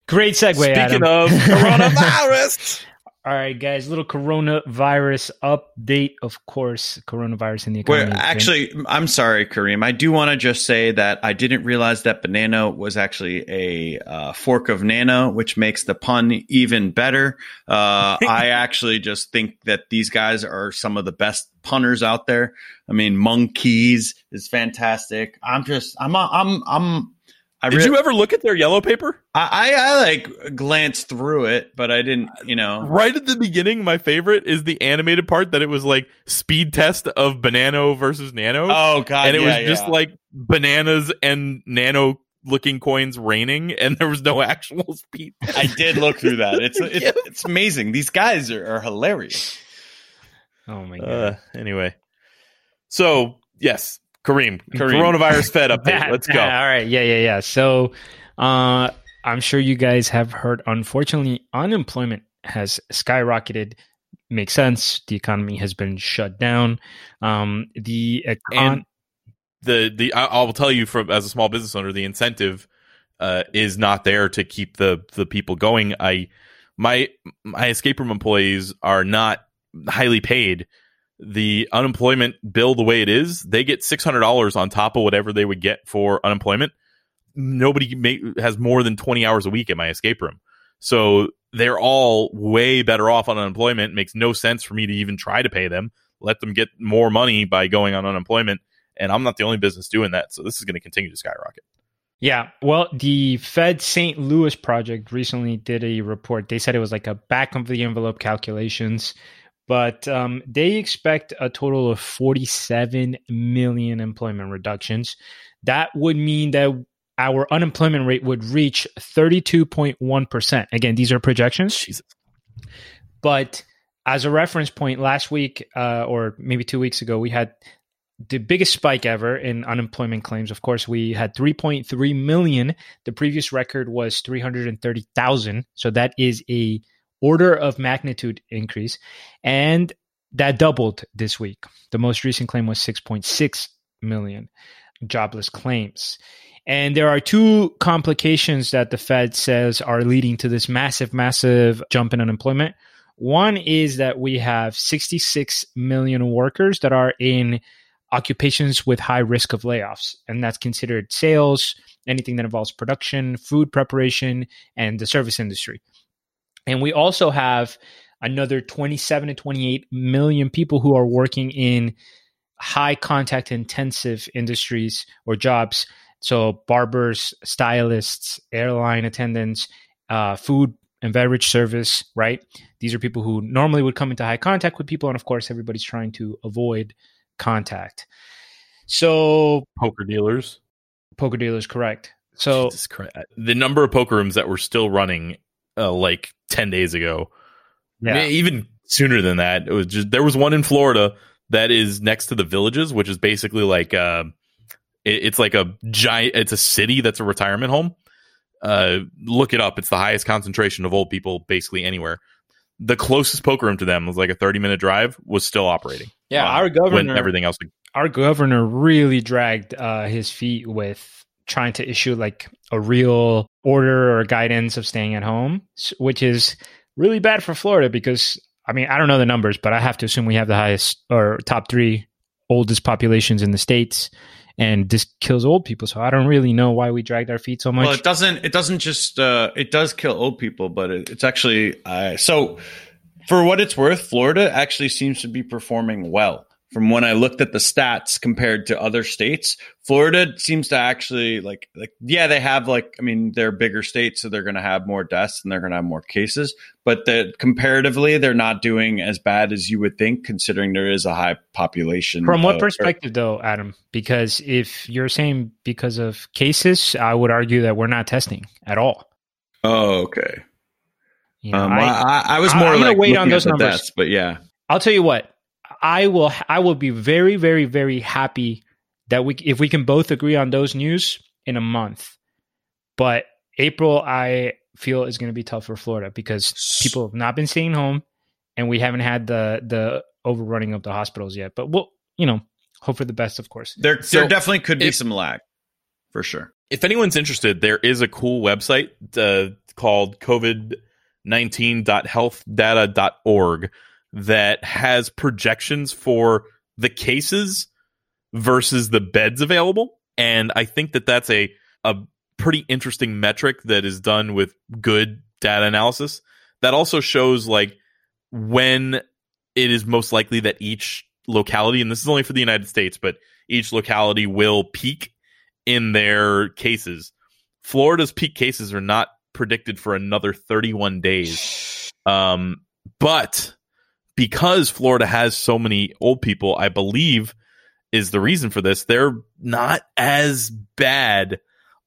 Great segue. Speaking Adam. of coronavirus, All right, guys, little coronavirus update. Of course, coronavirus in the economy. Wait, actually, I'm sorry, Kareem. I do want to just say that I didn't realize that banana was actually a uh, fork of nano, which makes the pun even better. Uh, I actually just think that these guys are some of the best punners out there. I mean, monkeys is fantastic. I'm just, I'm, I'm, I'm. I did you ever look at their yellow paper? I, I, I like glanced through it, but I didn't, you know. Right at the beginning, my favorite is the animated part that it was like speed test of Banano versus Nano. Oh god, and it yeah, was just yeah. like bananas and Nano looking coins raining, and there was no actual speed. I did look through that. It's it's, it's amazing. These guys are, are hilarious. Oh my god. Uh, anyway, so yes, Kareem, Kareem. coronavirus Fed update. Let's go. All right. Yeah, yeah, yeah. So, uh, I'm sure you guys have heard. Unfortunately, unemployment has skyrocketed. Makes sense. The economy has been shut down. Um, the econ- the the I, I will tell you from as a small business owner, the incentive uh, is not there to keep the the people going. I my my escape room employees are not highly paid. The unemployment bill, the way it is, they get six hundred dollars on top of whatever they would get for unemployment. Nobody ma- has more than twenty hours a week at my escape room, so they're all way better off on unemployment. It makes no sense for me to even try to pay them. Let them get more money by going on unemployment, and I'm not the only business doing that. So this is going to continue to skyrocket. Yeah, well, the Fed St. Louis project recently did a report. They said it was like a back of the envelope calculations, but um, they expect a total of 47 million employment reductions. That would mean that our unemployment rate would reach 32.1%. Again, these are projections. Jesus. But as a reference point, last week uh, or maybe two weeks ago, we had the biggest spike ever in unemployment claims. Of course, we had 3.3 million. The previous record was 330,000. So that is a order of magnitude increase, and that doubled this week. The most recent claim was 6.6 million jobless claims. And there are two complications that the Fed says are leading to this massive, massive jump in unemployment. One is that we have 66 million workers that are in occupations with high risk of layoffs, and that's considered sales, anything that involves production, food preparation, and the service industry. And we also have another 27 to 28 million people who are working in high contact intensive industries or jobs. So, barbers, stylists, airline attendants, uh, food and beverage service, right? These are people who normally would come into high contact with people. And of course, everybody's trying to avoid contact. So, Poker dealers. poker dealers, correct. So, Jesus the number of poker rooms that were still running uh, like 10 days ago, yeah. even sooner than that, it was just there was one in Florida that is next to the villages, which is basically like uh, it, it's like a giant, it's a city that's a retirement home. Uh, look it up. It's the highest concentration of old people basically anywhere. The closest poker room to them was like a 30 minute drive, was still operating. Yeah, Wow. our when governor, everything else. our governor really dragged uh, his feet with trying to issue like a real order or guidance of staying at home, which is really bad for Florida because I mean I don't know the numbers, but I have to assume we have the highest or top three oldest populations in the states, and this kills old people. So I don't really know why we dragged our feet so much. Well, it doesn't. It doesn't just. Uh, it does kill old people, but it, it's actually. Uh, so, for what it's worth, Florida actually seems to be performing well from when I looked at the stats compared to other states, Florida seems to actually like like yeah, they have like I mean they're bigger states, so they're going to have more deaths and they're going to have more cases, but that comparatively they're not doing as bad as you would think, considering there is a high population. From what perspective, or, though, Adam? Because if you're saying because of cases, I would argue that we're not testing at all. Oh, okay. You know, um, I, I, I, was more I'm like wait on those numbers, deaths, but yeah. I'll tell you what. I will I will be very very very happy that we if we can both agree on those news in a month. But April I feel is going to be tough for Florida because people have not been staying home and we haven't had the the overrunning of the hospitals yet. But we'll, you know, hope for the best of course. There so there definitely could be if, some lag for sure. If anyone's interested, there is a cool website uh, called covid19.healthdata.org that has projections for the cases versus the beds available. And I think that that's a, a pretty interesting metric that is done with good data analysis. That also shows like when it is most likely that each locality, and this is only for the United States, but each locality will peak in their cases. Florida's peak cases are not predicted for another 31 days. Um, but because Florida has so many old people, I believe is the reason for this. They're not as bad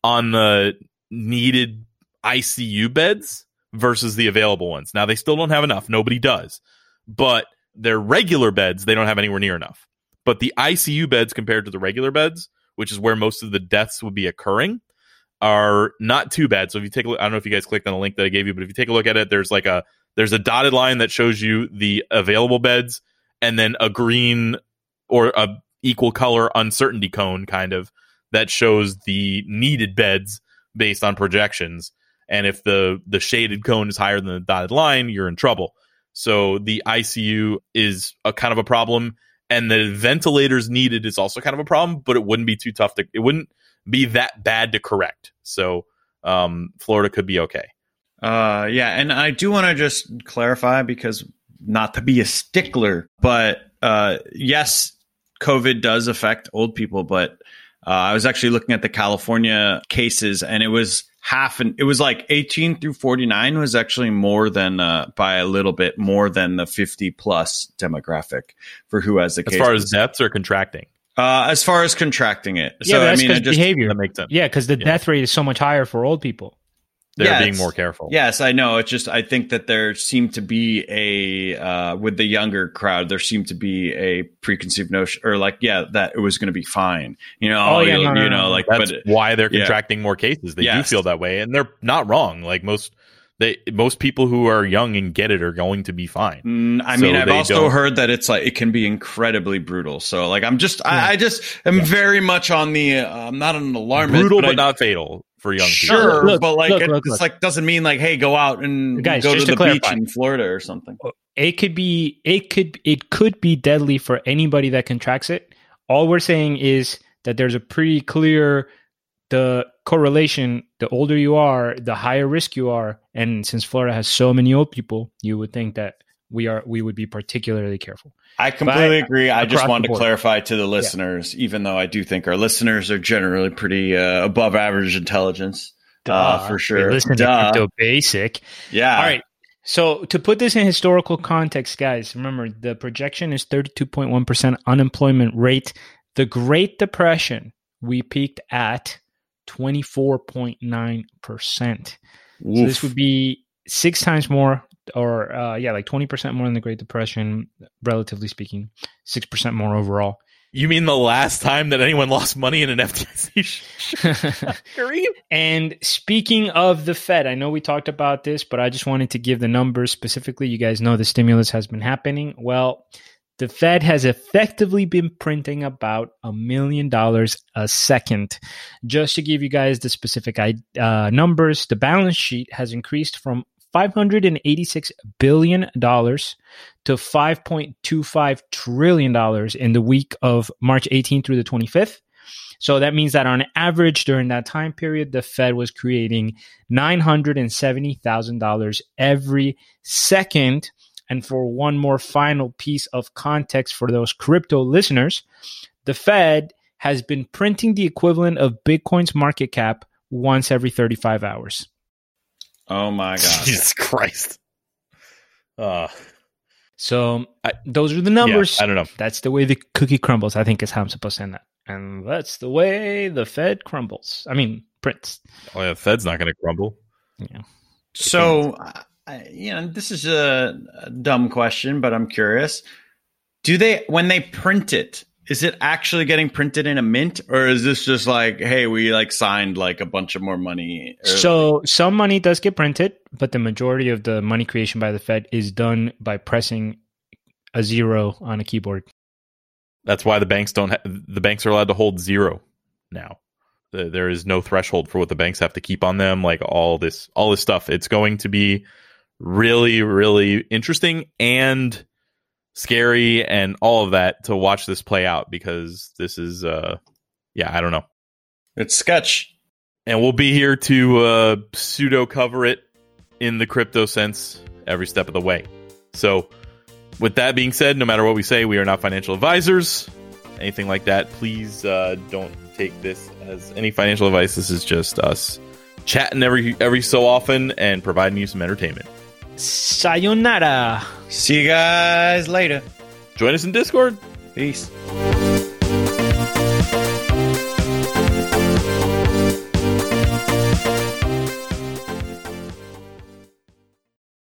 on the needed ICU beds versus the available ones. Now they still don't have enough. Nobody does. But their regular beds, they don't have anywhere near enough. But the ICU beds compared to the regular beds, which is where most of the deaths would be occurring, are not too bad. So if you take a look, I don't know if you guys clicked on the link that I gave you, but if you take a look at it, there's like a there's a dotted line that shows you the available beds and then a green or a equal color uncertainty cone kind of that shows the needed beds based on projections. And if the the shaded cone is higher than the dotted line, you're in trouble. So the ICU is a kind of a problem and the ventilators needed is also kind of a problem, but it wouldn't be too tough to it wouldn't be that bad to correct. So um, Florida could be okay. Uh, yeah, and I do want to just clarify because not to be a stickler, but uh, yes, COVID does affect old people. But uh, I was actually looking at the California cases, and it was half, and it was like 18 through 49 was actually more than uh, by a little bit more than the 50 plus demographic for who has the as far as deaths or contracting. Uh, as far as contracting it, yeah, so that's I mean, just, behavior. That makes sense. Yeah, because the yeah. death rate is so much higher for old people they're yeah, being more careful. Yes, I know. It's just I think that there seemed to be a uh, with the younger crowd, there seemed to be a preconceived notion, or like, yeah, that it was going to be fine. You know, oh, yeah, no, no, you know, no, like that's but, why they're contracting yeah. more cases. They yes. do feel that way, and they're not wrong. Like most. They, most people who are young and get it are going to be fine. Mm, I mean, so I've also don't... heard that it's like it can be incredibly brutal. So, like, I'm just, I, I just am very much on the. Uh, I'm not an alarmist, brutal but, but not fatal for young people. Sure, look, but like look, it's look, like doesn't mean like hey, go out and Guys, go to the clarify, beach in Florida or something. It could be it could it could be deadly for anybody that contracts it. All we're saying is that there's a pretty clear the correlation the older you are the higher risk you are and since florida has so many old people you would think that we are we would be particularly careful. I completely agree. I just wanted to clarify to the listeners, yeah. even though I do think our listeners are generally pretty uh, above average intelligence. Uh, for sure. Listen Duh. to crypto basic. Yeah. All right. So to put this in historical context, guys, remember the projection is 32.1% unemployment rate. The Great Depression, we peaked at 24.9%. So this would be six times more or uh, yeah, like twenty percent more than the Great Depression, relatively speaking, six percent more overall. You mean the last time that anyone lost money in an FDIC? and speaking of the Fed, I know we talked about this, but I just wanted to give the numbers specifically. You guys know the stimulus has been happening. Well, the Fed has effectively been printing about a million dollars a second. Just to give you guys the specific uh, numbers, the balance sheet has increased from $586 billion to $5.25 trillion in the week of March 18th through the 25th. So that means that on average during that time period, the Fed was creating $970,000 every second. And for one more final piece of context for those crypto listeners, the Fed has been printing the equivalent of Bitcoin's market cap once every 35 hours. Oh my god. Jesus Christ. Uh, So I, those are the numbers. Yeah, I don't know. That's the way the cookie crumbles, I think is how I'm supposed to end that. And that's the way the Fed crumbles. I mean, prints. Oh yeah, the Fed's not going to crumble. Yeah. So, I, you know, this is a, a dumb question, but I'm curious. Do they, when they print it, is it actually getting printed in a mint, or is this just like, hey, we like signed like a bunch of more money? Or- So some money does get printed, but the majority of the money creation by the Fed is done by pressing a zero on a keyboard. That's why the banks don't. Ha- the banks are allowed to hold zero now. The- There is no threshold for what the banks have to keep on them. Like all this, all this stuff. It's going to be really, really interesting and scary, and all of that to watch this play out because this is, uh, yeah, I don't know. it's sketch. and we'll be here to uh, pseudo cover it in the crypto sense every step of the way. So, with that being said, no matter what we say, we are not financial advisors, anything like that. Please uh, don't take this as any financial advice. This is just us chatting every every so often and providing you some entertainment. Sayonara. See you guys later. Join us in Discord. Peace.